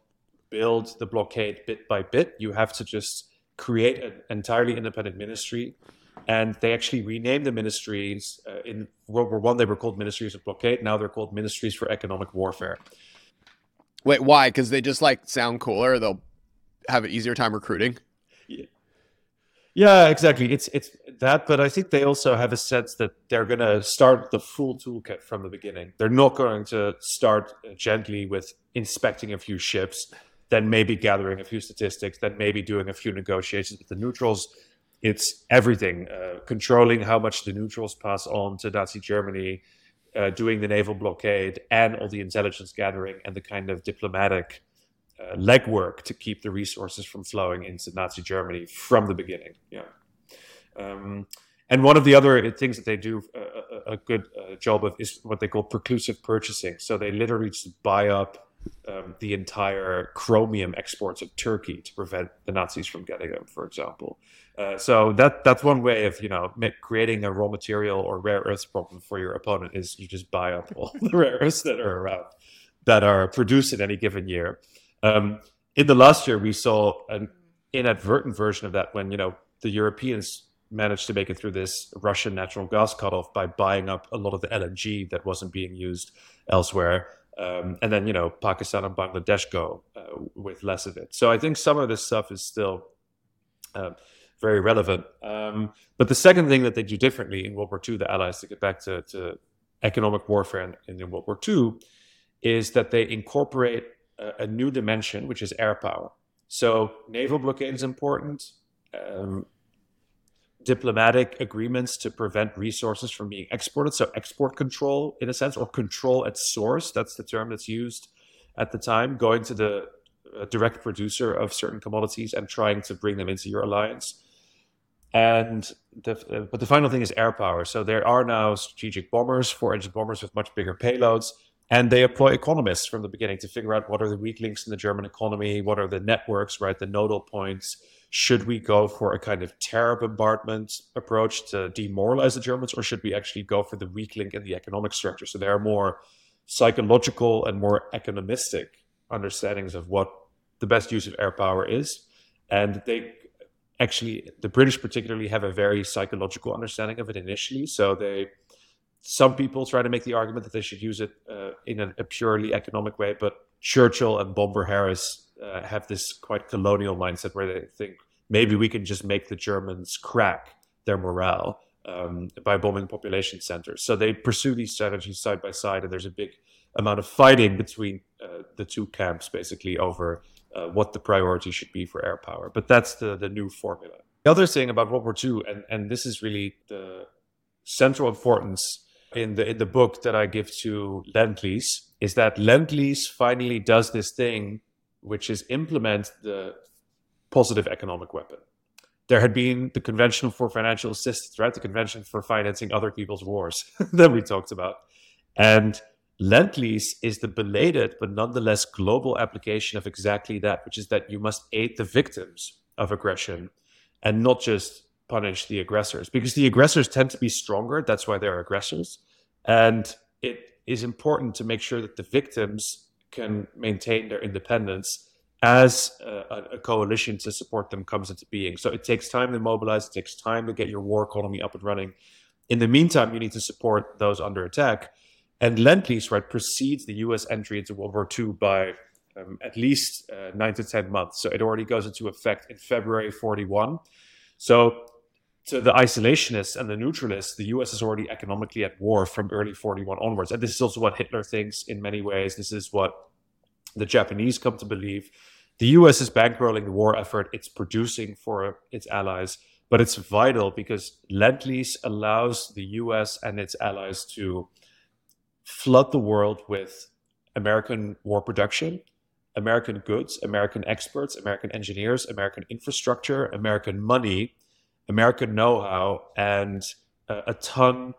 build the blockade bit by bit. You have to just create an entirely independent ministry. And they actually renamed the ministries. Uh, in World War One, they were called Ministries of Blockade. Now they're called Ministries for Economic Warfare. Wait, why? Because they just like sound cooler. They'll have an easier time recruiting. Yeah. Exactly. It's it's that, but I think they also have a sense that they're going to start the full toolkit from the beginning. They're not going to start gently with inspecting a few ships, then maybe gathering a few statistics, then maybe doing a few negotiations with the neutrals. It's everything, uh, controlling how much the neutrals pass on to Nazi Germany, uh, doing the naval blockade, and all the intelligence gathering and the kind of diplomatic uh, legwork to keep the resources from flowing into Nazi Germany from the beginning. Yeah. Um, and one of the other things that they do a, a good uh, job of is what they call preclusive purchasing. So they literally just buy up um, the entire chromium exports of Turkey to prevent the Nazis from getting them, for example. Uh, so that that's one way of you know creating a raw material or rare earths problem for your opponent is you just buy up all the rare earths that are around that are produced in any given year. Um, in the last year, we saw an inadvertent version of that when you know the Europeans managed to make it through this Russian natural gas cutoff by buying up a lot of the LNG that wasn't being used elsewhere. Um, and then you know Pakistan and Bangladesh go uh, with less of it. So I think some of this stuff is still uh, very relevant. Um, but the second thing that they do differently in World War II, the Allies, to get back to, to economic warfare in, in World War II, is that they incorporate a, new dimension, which is air power. So naval blockade is important. Um, diplomatic agreements to prevent resources from being exported. So export control, in a sense, or control at source. That's the term that's used at the time. Going to the uh, direct producer of certain commodities and trying to bring them into your alliance. And the, uh, but the final thing is air power. So there are now strategic bombers, four-engine bombers with much bigger payloads and they employ economists from the beginning to figure out what are the weak links in the German economy, what are the networks, right, the nodal points. Should we go for a kind of terror bombardment approach to demoralize the Germans, or should we actually go for the weak link in the economic structure? So there are more psychological and more economistic understandings of what the best use of air power is. And they actually, the British particularly have a very psychological understanding of it initially. So they, some people try to make the argument that they should use it uh, in a, a, purely economic way, but Churchill and Bomber Harris uh, have this quite colonial mindset where they think maybe we can just make the Germans crack their morale um, by bombing population centers. So they pursue these strategies side by side, and there's a big amount of fighting between uh, the two camps, basically over uh, what the priority should be for air power. But that's the the new formula. The other thing about World War II, and and this is really the central importance in the in the book that I give to Lend Lease, is that Lend Lease finally does this thing, which is implement the positive economic weapon there had been the Convention for Financial Assistance, right? The Convention for Financing Other People's Wars that we talked about. And Lend Lease is the belated but nonetheless global application of exactly that, which is that you must aid the victims of aggression and not just punish the aggressors because the aggressors tend to be stronger. That's why they're aggressors. And it is important to make sure that the victims can maintain their independence as a, a, coalition to support them comes into being. So it takes time to mobilize, it takes time to get your war economy up and running. In the meantime, you need to support those under attack. And Lend Lease, right, precedes the US entry into World War II by um, at least uh, nine to 10 months. So it already goes into effect in February 41. So to the isolationists and the neutralists, the US is already economically at war from early 41 onwards. And this is also what Hitler thinks in many ways. This is what the Japanese come to believe. The US is bankrolling the war effort it's producing for its allies, but it's vital because Lend Lease allows the US and its allies to flood the world with American war production, American goods, American experts, American engineers, American infrastructure, American money, American know how, and a ton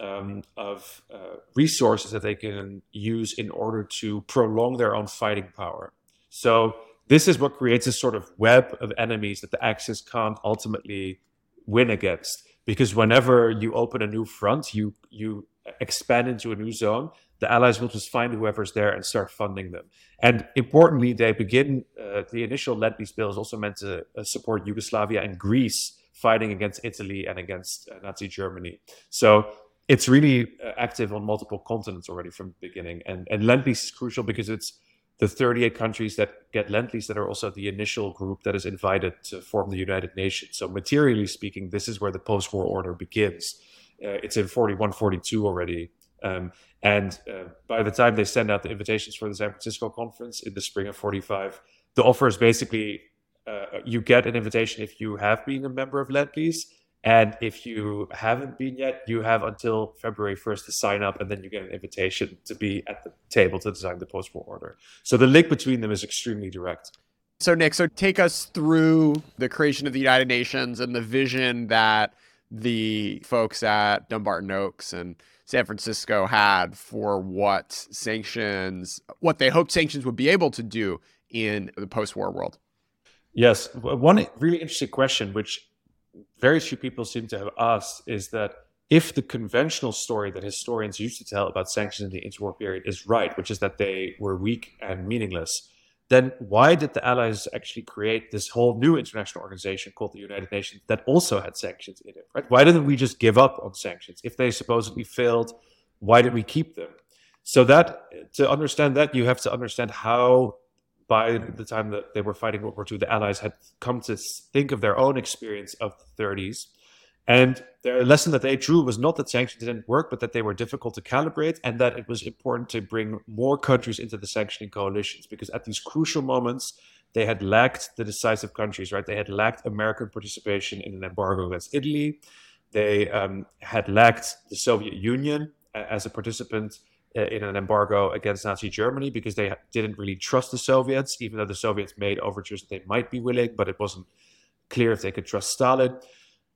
um, of uh, resources that they can use in order to prolong their own fighting power. So this is what creates a sort of web of enemies that the Axis can't ultimately win against. Because whenever you open a new front, you you expand into a new zone, the Allies will just find whoever's there and start funding them. And importantly, they begin. Uh, the initial Lend-Lease bill is also meant to uh, support Yugoslavia and Greece fighting against Italy and against uh, Nazi Germany. So it's really uh, active on multiple continents already from the beginning. And and lend lease is crucial because it's the 38 countries that get lend lease that are also the initial group that is invited to form the United Nations. So materially speaking, this is where the post-war order begins. Uh, it's in 41, 42 already. Um, and uh, by the time they send out the invitations for the San Francisco conference in the spring of 45, the offer is basically uh, you get an invitation if you have been a member of Lend Lease and if you haven't been yet, you have until February 1st to sign up, and then you get an invitation to be at the table to design the post war order. So the link between them is extremely direct. So, Nick, so take us through the creation of the United Nations and the vision that the folks at Dumbarton Oaks and San Francisco had for what sanctions, what they hoped sanctions would be able to do in the post war world. Yes. One really interesting question, which very few people seem to have asked is that if the conventional story that historians used to tell about sanctions in the interwar period is right, which is that they were weak and meaningless, then why did the Allies actually create this whole new international organization called the United Nations that also had sanctions in it? Right? Why didn't we just give up on sanctions if they supposedly failed? Why did we keep them? So that to understand that, you have to understand how by the time that they were fighting World War II, the Allies had come to think of their own experience of the 30s. And the lesson that they drew was not that sanctions didn't work, but that they were difficult to calibrate and that it was important to bring more countries into the sanctioning coalitions because at these crucial moments, they had lacked the decisive countries, right? They had lacked American participation in an embargo against Italy. They um, had lacked the Soviet Union as a participant Uh, in an embargo against Nazi Germany because they didn't really trust the Soviets, even though the Soviets made overtures they might be willing, but it wasn't clear if they could trust Stalin.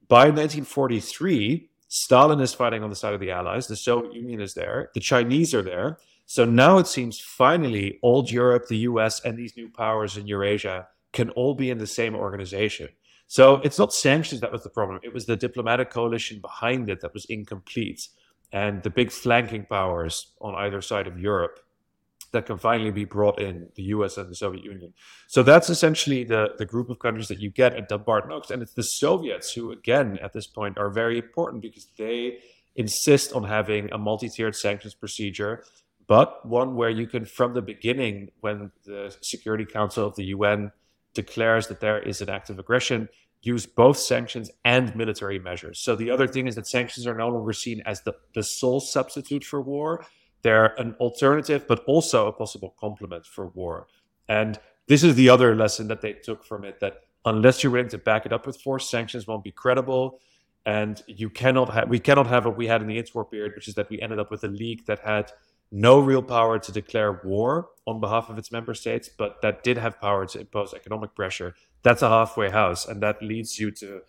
By 1943, Stalin is fighting on the side of the Allies, the Soviet Union is there, the Chinese are there. So now it seems finally old Europe, the US, and these new powers in Eurasia can all be in the same organization. So it's not sanctions that was the problem, it was the diplomatic coalition behind it that was incomplete and the big flanking powers on either side of Europe that can finally be brought in the US and the Soviet Union. So that's essentially the, the group of countries that you get at Dumbarton Oaks. And it's the Soviets who, again, at this point, are very important because they insist on having a multi tiered sanctions procedure, but one where you can, from the beginning, when the Security Council of the UN declares that there is an act of aggression, use both sanctions and military measures. So the other thing is that sanctions are no longer seen as the, the sole substitute for war. They're an alternative, but also a possible complement for war. And this is the other lesson that they took from it that unless you're willing to back it up with force, sanctions won't be credible. And you cannot have we cannot have what we had in the interwar period, which is that we ended up with a league that had no real power to declare war on behalf of its member states, but that did have power to impose economic pressure. That's a halfway house, and that leads you to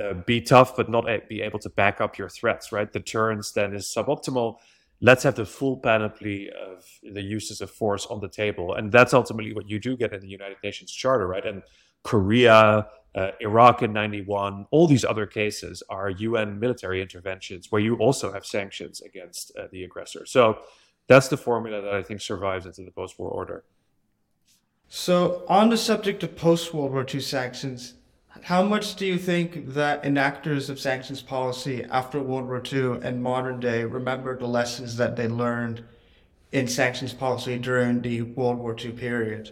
uh, be tough, but not be able to back up your threats. Right? Deterrence then is suboptimal. Let's have the full panoply of the uses of force on the table, and that's ultimately what you do get in the United Nations Charter, right? And Korea, uh, Iraq in 91, all these other cases are UN military interventions where you also have sanctions against uh, the aggressor. So that's the formula that I think survives into the post war order. So, on the subject of post World War II sanctions, how much do you think that enactors of sanctions policy after World War II and modern day remember the lessons that they learned in sanctions policy during the World War II period?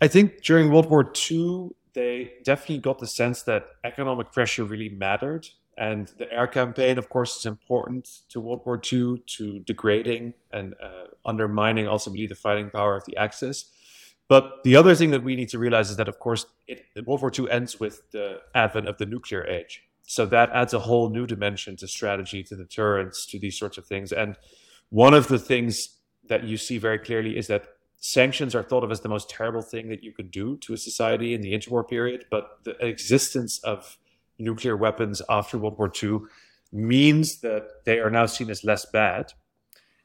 I think during World War II, they definitely got the sense that economic pressure really mattered. And the air campaign, of course, is important to World War II, to degrading and uh, undermining ultimately the fighting power of the Axis. But the other thing that we need to realize is that, of course, it, World War II ends with the advent of the nuclear age. So that adds a whole new dimension to strategy, to deterrence, to these sorts of things. And one of the things that you see very clearly is that sanctions are thought of as the most terrible thing that you could do to a society in the interwar period, but the existence of nuclear weapons after World War II means that they are now seen as less bad.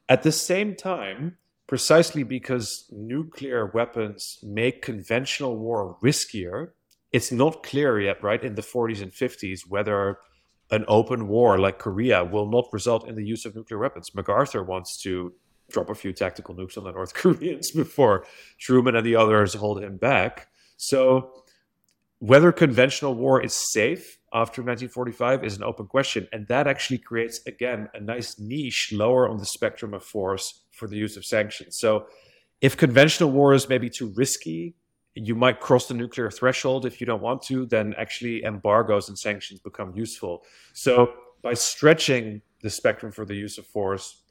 At the same time, precisely because nuclear weapons make conventional war riskier, it's not clear yet, right, in the 40s and 50s, whether an open war like Korea will not result in the use of nuclear weapons. MacArthur wants to drop a few tactical nukes on the North Koreans before Truman and the others hold him back. So, whether conventional war is safe after 1945 is an open question. And that actually creates, again, a nice niche lower on the spectrum of force for the use of sanctions. So, if conventional war is maybe too risky, you might cross the nuclear threshold if you don't want to, then actually embargoes and sanctions become useful. So, by stretching the spectrum for the use of force,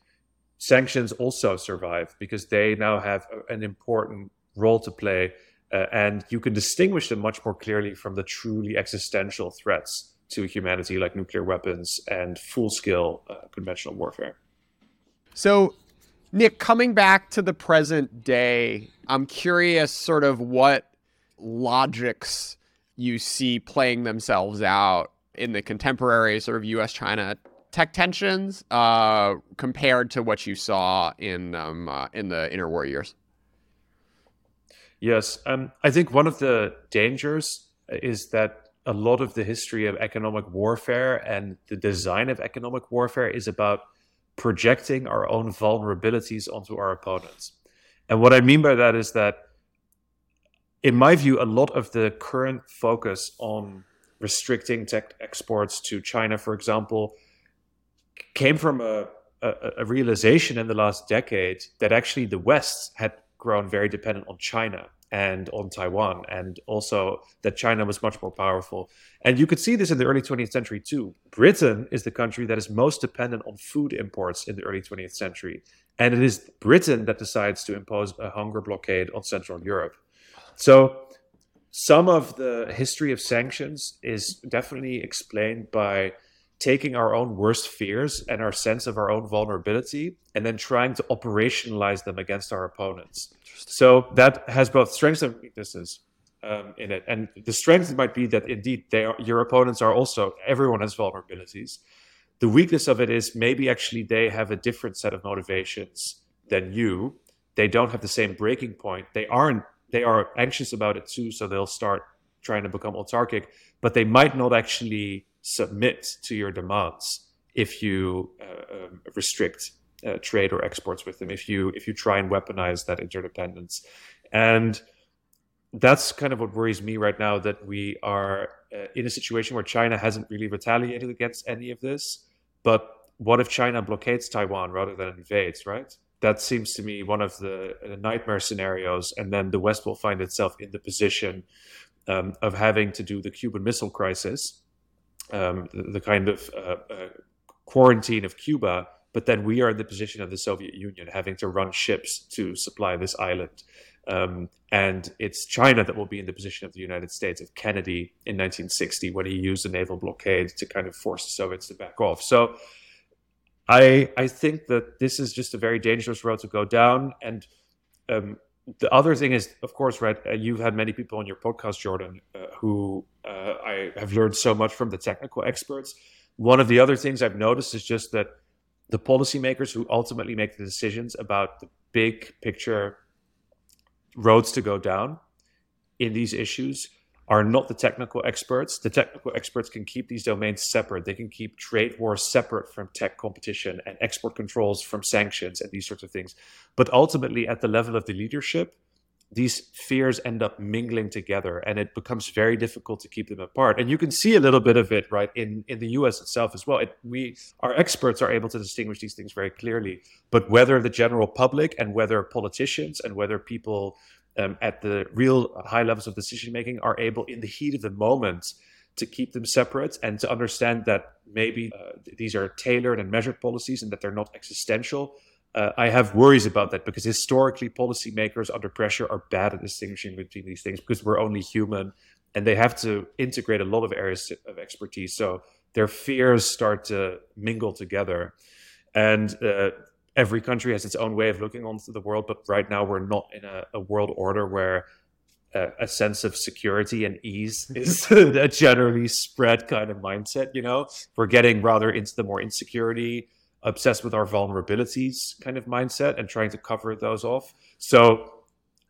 sanctions also survive because they now have an important role to play uh, and you can distinguish them much more clearly from the truly existential threats to humanity like nuclear weapons and full-scale uh, conventional warfare so nick coming back to the present day i'm curious sort of what logics you see playing themselves out in the contemporary sort of us china tech tensions uh, compared to what you saw in um, uh, in the interwar years? Yes, um, I think one of the dangers is that a lot of the history of economic warfare and the design of economic warfare is about projecting our own vulnerabilities onto our opponents. And what I mean by that is that, in my view, a lot of the current focus on restricting tech exports to China, for example, came from a, a, a realization in the last decade that actually the West had grown very dependent on China and on Taiwan, and also that China was much more powerful. And you could see this in the early 20th century too. Britain is the country that is most dependent on food imports in the early 20th century. And it is Britain that decides to impose a hunger blockade on Central Europe. So some of the history of sanctions is definitely explained by taking our own worst fears and our sense of our own vulnerability and then trying to operationalize them against our opponents. So that has both strengths and weaknesses um, in it. And the strength might be that indeed they are, your opponents are also, everyone has vulnerabilities. The weakness of it is maybe actually they have a different set of motivations than you. They don't have the same breaking point. They aren't, they are anxious about it too. So they'll start trying to become autarkic, but they might not actually submit to your demands if you uh, um, restrict uh, trade or exports with them if you if you try and weaponize that interdependence. And that's kind of what worries me right now that we are uh, in a situation where China hasn't really retaliated against any of this. But what if China blockades Taiwan rather than invades, right? That seems to me one of the, the nightmare scenarios. And then the West will find itself in the position um, of having to do the Cuban Missile Crisis, um, the, the, kind of uh, uh, quarantine of Cuba. But then we are in the position of the Soviet Union having to run ships to supply this island. Um, and it's China that will be in the position of the United States of Kennedy in 1960 when he used the naval blockade to kind of force the Soviets to back off. So I I think that this is just a very dangerous road to go down. And um, the other thing is, of course, right? Uh, you've had many people on your podcast, Jordan, uh, who uh, I have learned so much from the technical experts. One of the other things I've noticed is just that the policymakers who ultimately make the decisions about the big picture roads to go down in these issues are not the technical experts. The technical experts can keep these domains separate. They can keep trade wars separate from tech competition and export controls from sanctions and these sorts of things. But ultimately, at the level of the leadership, these fears end up mingling together and it becomes very difficult to keep them apart and you can see a little bit of it right in in the US itself as well it, we our experts are able to distinguish these things very clearly but whether the general public and whether politicians and whether people um, at the real high levels of decision making are able in the heat of the moment to keep them separate and to understand that maybe uh, these are tailored and measured policies and that they're not existential uh, I have worries about that because historically, policymakers under pressure are bad at distinguishing between these things because we're only human and they have to integrate a lot of areas of expertise. So their fears start to mingle together. And uh, every country has its own way of looking onto the world. But right now, we're not in a, a world order where uh, a sense of security and ease is a generally spread kind of mindset. You know, we're getting rather into the more insecurity obsessed with our vulnerabilities kind of mindset and trying to cover those off. So,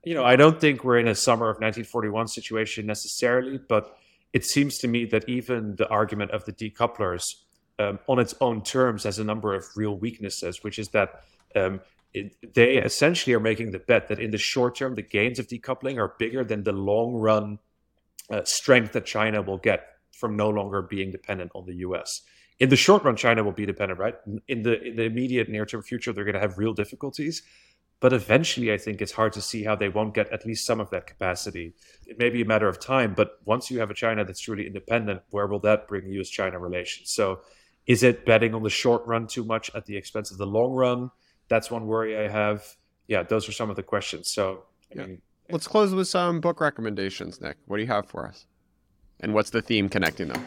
you know, I don't think we're in a summer of 1941 situation necessarily, but it seems to me that even the argument of the decouplers um, on its own terms has a number of real weaknesses, which is that um, it, they essentially are making the bet that in the short term, the gains of decoupling are bigger than the long run uh, strength that China will get from no longer being dependent on the US in the short run, China will be dependent, right? In the in the immediate near term future, they're going to have real difficulties. But eventually, I think it's hard to see how they won't get at least some of that capacity. It may be a matter of time, but once you have a China that's truly independent, where will that bring U.S. China relations? So, is it betting on the short run too much at the expense of the long run? That's one worry I have. Yeah, those are some of the questions. So, I yeah. mean, let's close with some book recommendations, Nick. What do you have for us? And what's the theme connecting them?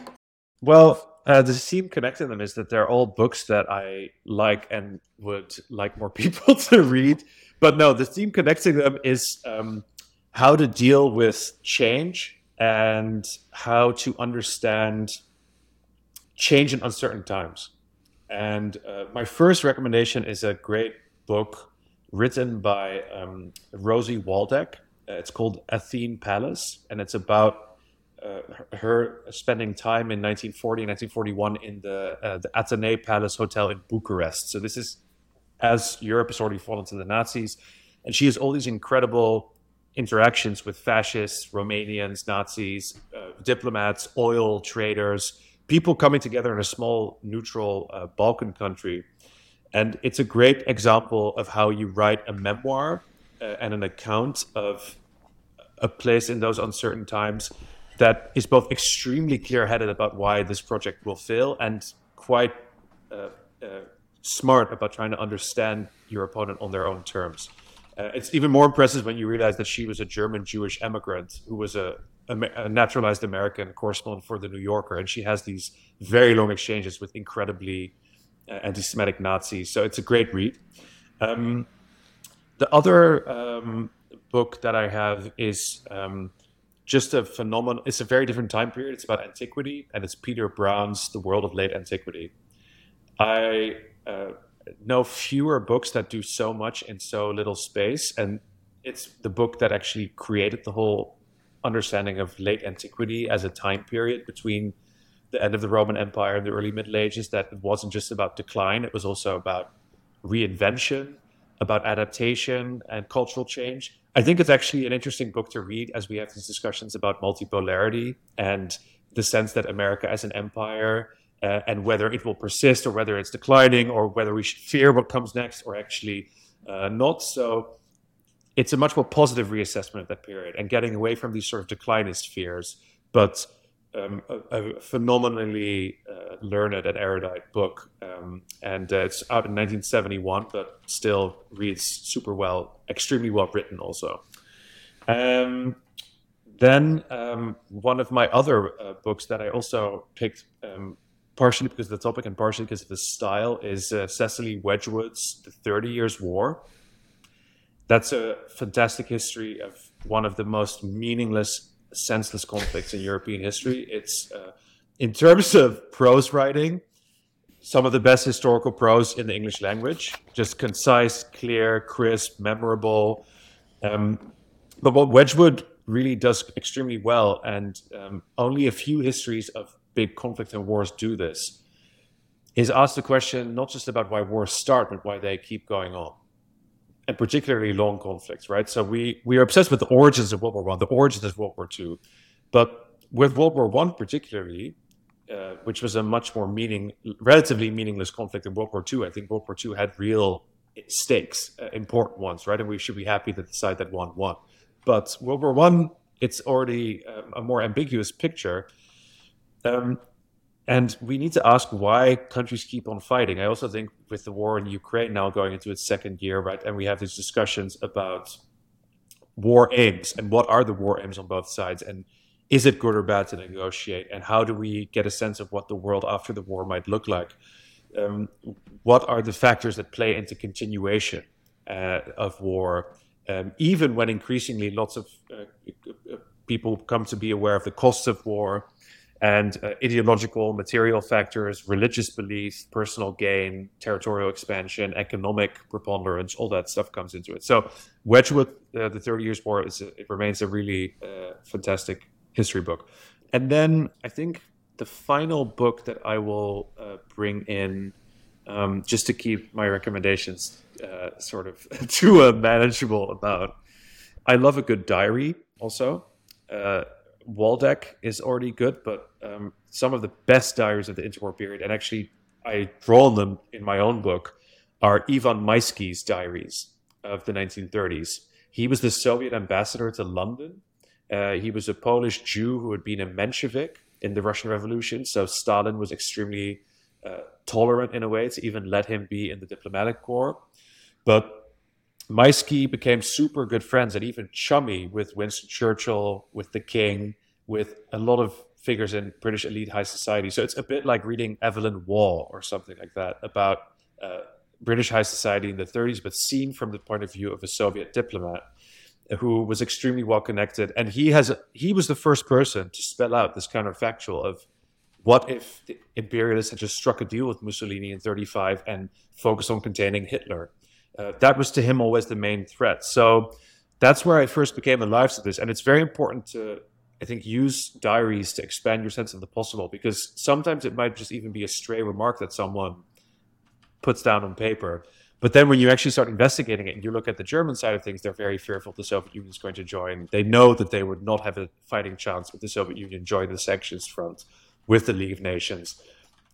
Well, uh, the theme connecting them is that they're all books that I like and would like more people to read. But no, the theme connecting them is um, how to deal with change and how to understand change in uncertain times. And uh, my first recommendation is a great book written by um, Rosie Waldeck. Uh, it's called Athene Palace, and it's about uh, her spending time in 1940 1941 in the uh, the Palace Hotel in Bucharest. So this is as Europe has already fallen to the Nazis, and she has all these incredible interactions with fascists, Romanians, Nazis, uh, diplomats, oil traders, people coming together in a small neutral uh, Balkan country. And it's a great example of how you write a memoir uh, and an account of a place in those uncertain times that is both extremely clear-headed about why this project will fail and quite uh, uh, smart about trying to understand your opponent on their own terms. Uh, it's even more impressive when you realize that she was a German Jewish immigrant who was a, a, naturalized American correspondent for the New Yorker, and she has these very long exchanges with incredibly uh, anti-Semitic Nazis. So it's a great read. Um, the other um, book that I have is um, just a phenomenal. It's a very different time period. It's about antiquity, and it's Peter Brown's The World of Late Antiquity. I uh, know fewer books that do so much in so little space, and it's the book that actually created the whole understanding of late antiquity as a time period between the end of the Roman Empire and the early Middle Ages. That it wasn't just about decline; it was also about reinvention, about adaptation and cultural change. I think it's actually an interesting book to read as we have these discussions about multipolarity and the sense that America as an empire uh, and whether it will persist or whether it's declining or whether we should fear what comes next or actually uh, not. So it's a much more positive reassessment of that period and getting away from these sort of declinist fears, but um, a, a, phenomenally uh, learned and erudite book. Um, and uh, it's out in 1971, but still reads super well, extremely well written also. Um, then um, one of my other uh, books that I also picked um, partially because of the topic and partially because of the style, is uh, Cecily Wedgwood's The Thirty Years' War. That's a fantastic history of one of the most meaningless, senseless conflicts in European history. It's, uh, in terms of prose writing, some of the best historical prose in the English language. Just concise, clear, crisp, memorable. Um, but what Wedgwood really does extremely well, and um, only a few histories of big conflict and wars do this is ask the question not just about why wars start, but why they keep going on. And particularly long conflicts, right? So we we are obsessed with the origins of World War One, the origins of World War Two, but with World War One particularly, uh, which was a much more meaning, relatively meaningless conflict than World War Two. I think World War Two had real stakes, uh, important ones, right? And we should be happy that the side that won won. But World War One, it's already um, a more ambiguous picture um, and we need to ask why countries keep on fighting. I also think with the war in Ukraine now going into its second year, right, and we have these discussions about war aims and what are the war aims on both sides, and is it good or bad to negotiate, and how do we get a sense of what the world after the war might look like? Um, what are the factors that play into continuation uh, of war, um, even when increasingly lots of uh, people come to be aware of the costs of war and uh, ideological, material factors, religious belief, personal gain, territorial expansion, economic preponderance, all that stuff comes into it. So, Wedgwood, uh, the Thirty Years' War, is it remains a really uh, fantastic history book. And then I think the final book that I will uh, bring in, um, just to keep my recommendations uh, sort of to a manageable amount. I love a good diary also. Waldeck is already good, but um, some of the best diaries of the interwar period, and actually I draw on them in my own book, are Ivan Maisky's diaries of the 1930s. He was the Soviet ambassador to London. Uh, he was a Polish Jew who had been a Menshevik in the Russian Revolution, so Stalin was extremely uh, tolerant in a way to even let him be in the diplomatic corps. But Maisky became super good friends and even chummy with Winston Churchill, with the King, with a lot of figures in British elite high society. So it's a bit like reading Evelyn Waugh or something like that about uh, British high society in the 30s, but seen from the point of view of a Soviet diplomat who was extremely well connected. And he has he was the first person to spell out this counterfactual of what if the imperialists had just struck a deal with Mussolini in 35 and focused on containing Hitler? Uh, that was to him always the main threat. So that's where I first became alive to this. And it's very important to, I think, use diaries to expand your sense of the possible because sometimes it might just even be a stray remark that someone puts down on paper. But then when you actually start investigating it and you look at the German side of things, they're very fearful the Soviet Union is going to join. They know that they would not have a fighting chance with the Soviet Union joining the sanctions front with the League of Nations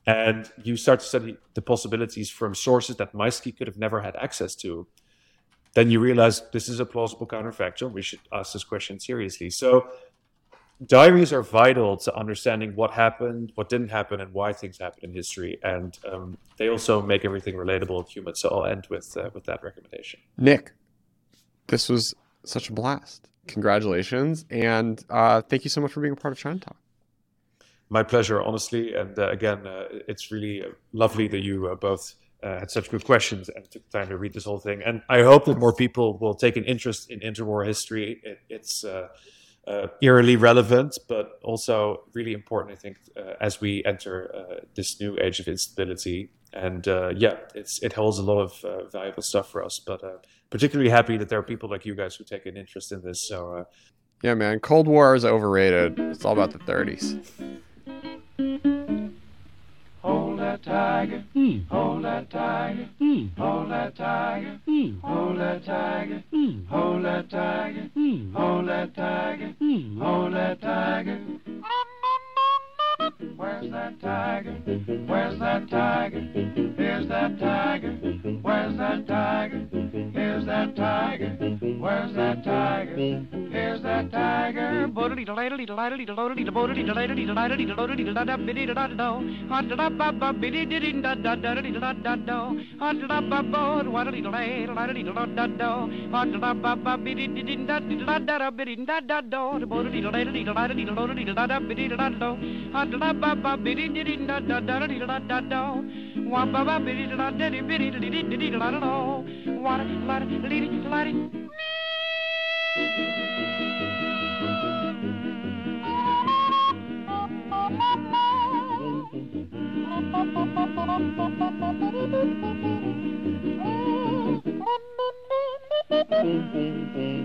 and you start to study the possibilities from sources that Maisky could have never had access to, then you realize this is a plausible counterfactual. We should ask this question seriously. So, diaries are vital to understanding what happened, what didn't happen, and why things happened in history. And um, they also make everything relatable and human. So, I'll end with uh, with that recommendation. Nick, this was such a blast. Congratulations, and uh, thank you so much for being a part of ChinaTalk my pleasure, honestly. And uh, again, uh, it's really lovely that you uh, both uh, had such good questions and took time to read this whole thing. And I hope that more people will take an interest in interwar history. It, it's uh, uh, eerily relevant, but also really important, I think, as we enter this new age of instability. And yeah, it's it holds a lot of valuable stuff for us. But particularly happy that there are people like you guys who take an interest in this. So. yeah, man, Cold War is overrated. It's all about the 30s. Hold that tiger, mm. hold that tiger, mm. hold that tiger, mm. hold that tiger, mm. hold that tiger, mm. hold that tiger, mm. hold that tiger. Mm. Hold that tiger. Mm. Where's that tiger? Where's that tiger? Here's that tiger. Where's that tiger? Here's that tiger. Where's that tiger? Here's that tiger. Bodily delightedly delightedly delightedly delightedly delightedly delightedly delightedly delightedly biddy da da do. Hot da ba ba biddy diddy da da da da da da do. Hot da ba ba waddly delay delightedly da da do. Hot da ba ba biddy diddy da da da da biddy da da do. Bodily delightedly delightedly delightedly da da biddy da da do. Hot la ba ba bi di di da da da da da da da wa ba ba biddy da di be di di di di da da da wa la di liddy liddy Thank you.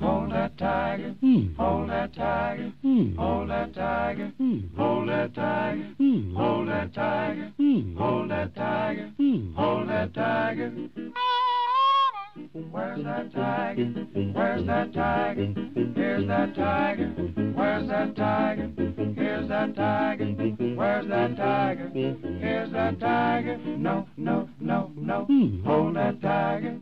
Hold that tiger, mm. hold that tiger, mm. hold that tiger, mm. hold that tiger, mm. hold that tiger, mm. hold that tiger, mm. hold that tiger. Where's that tiger? Where's that tiger? Here's that tiger. Where's that tiger? Here's that tiger. Where's that tiger? Here's that tiger. No, no, no, no. Hmm. Hold that tiger.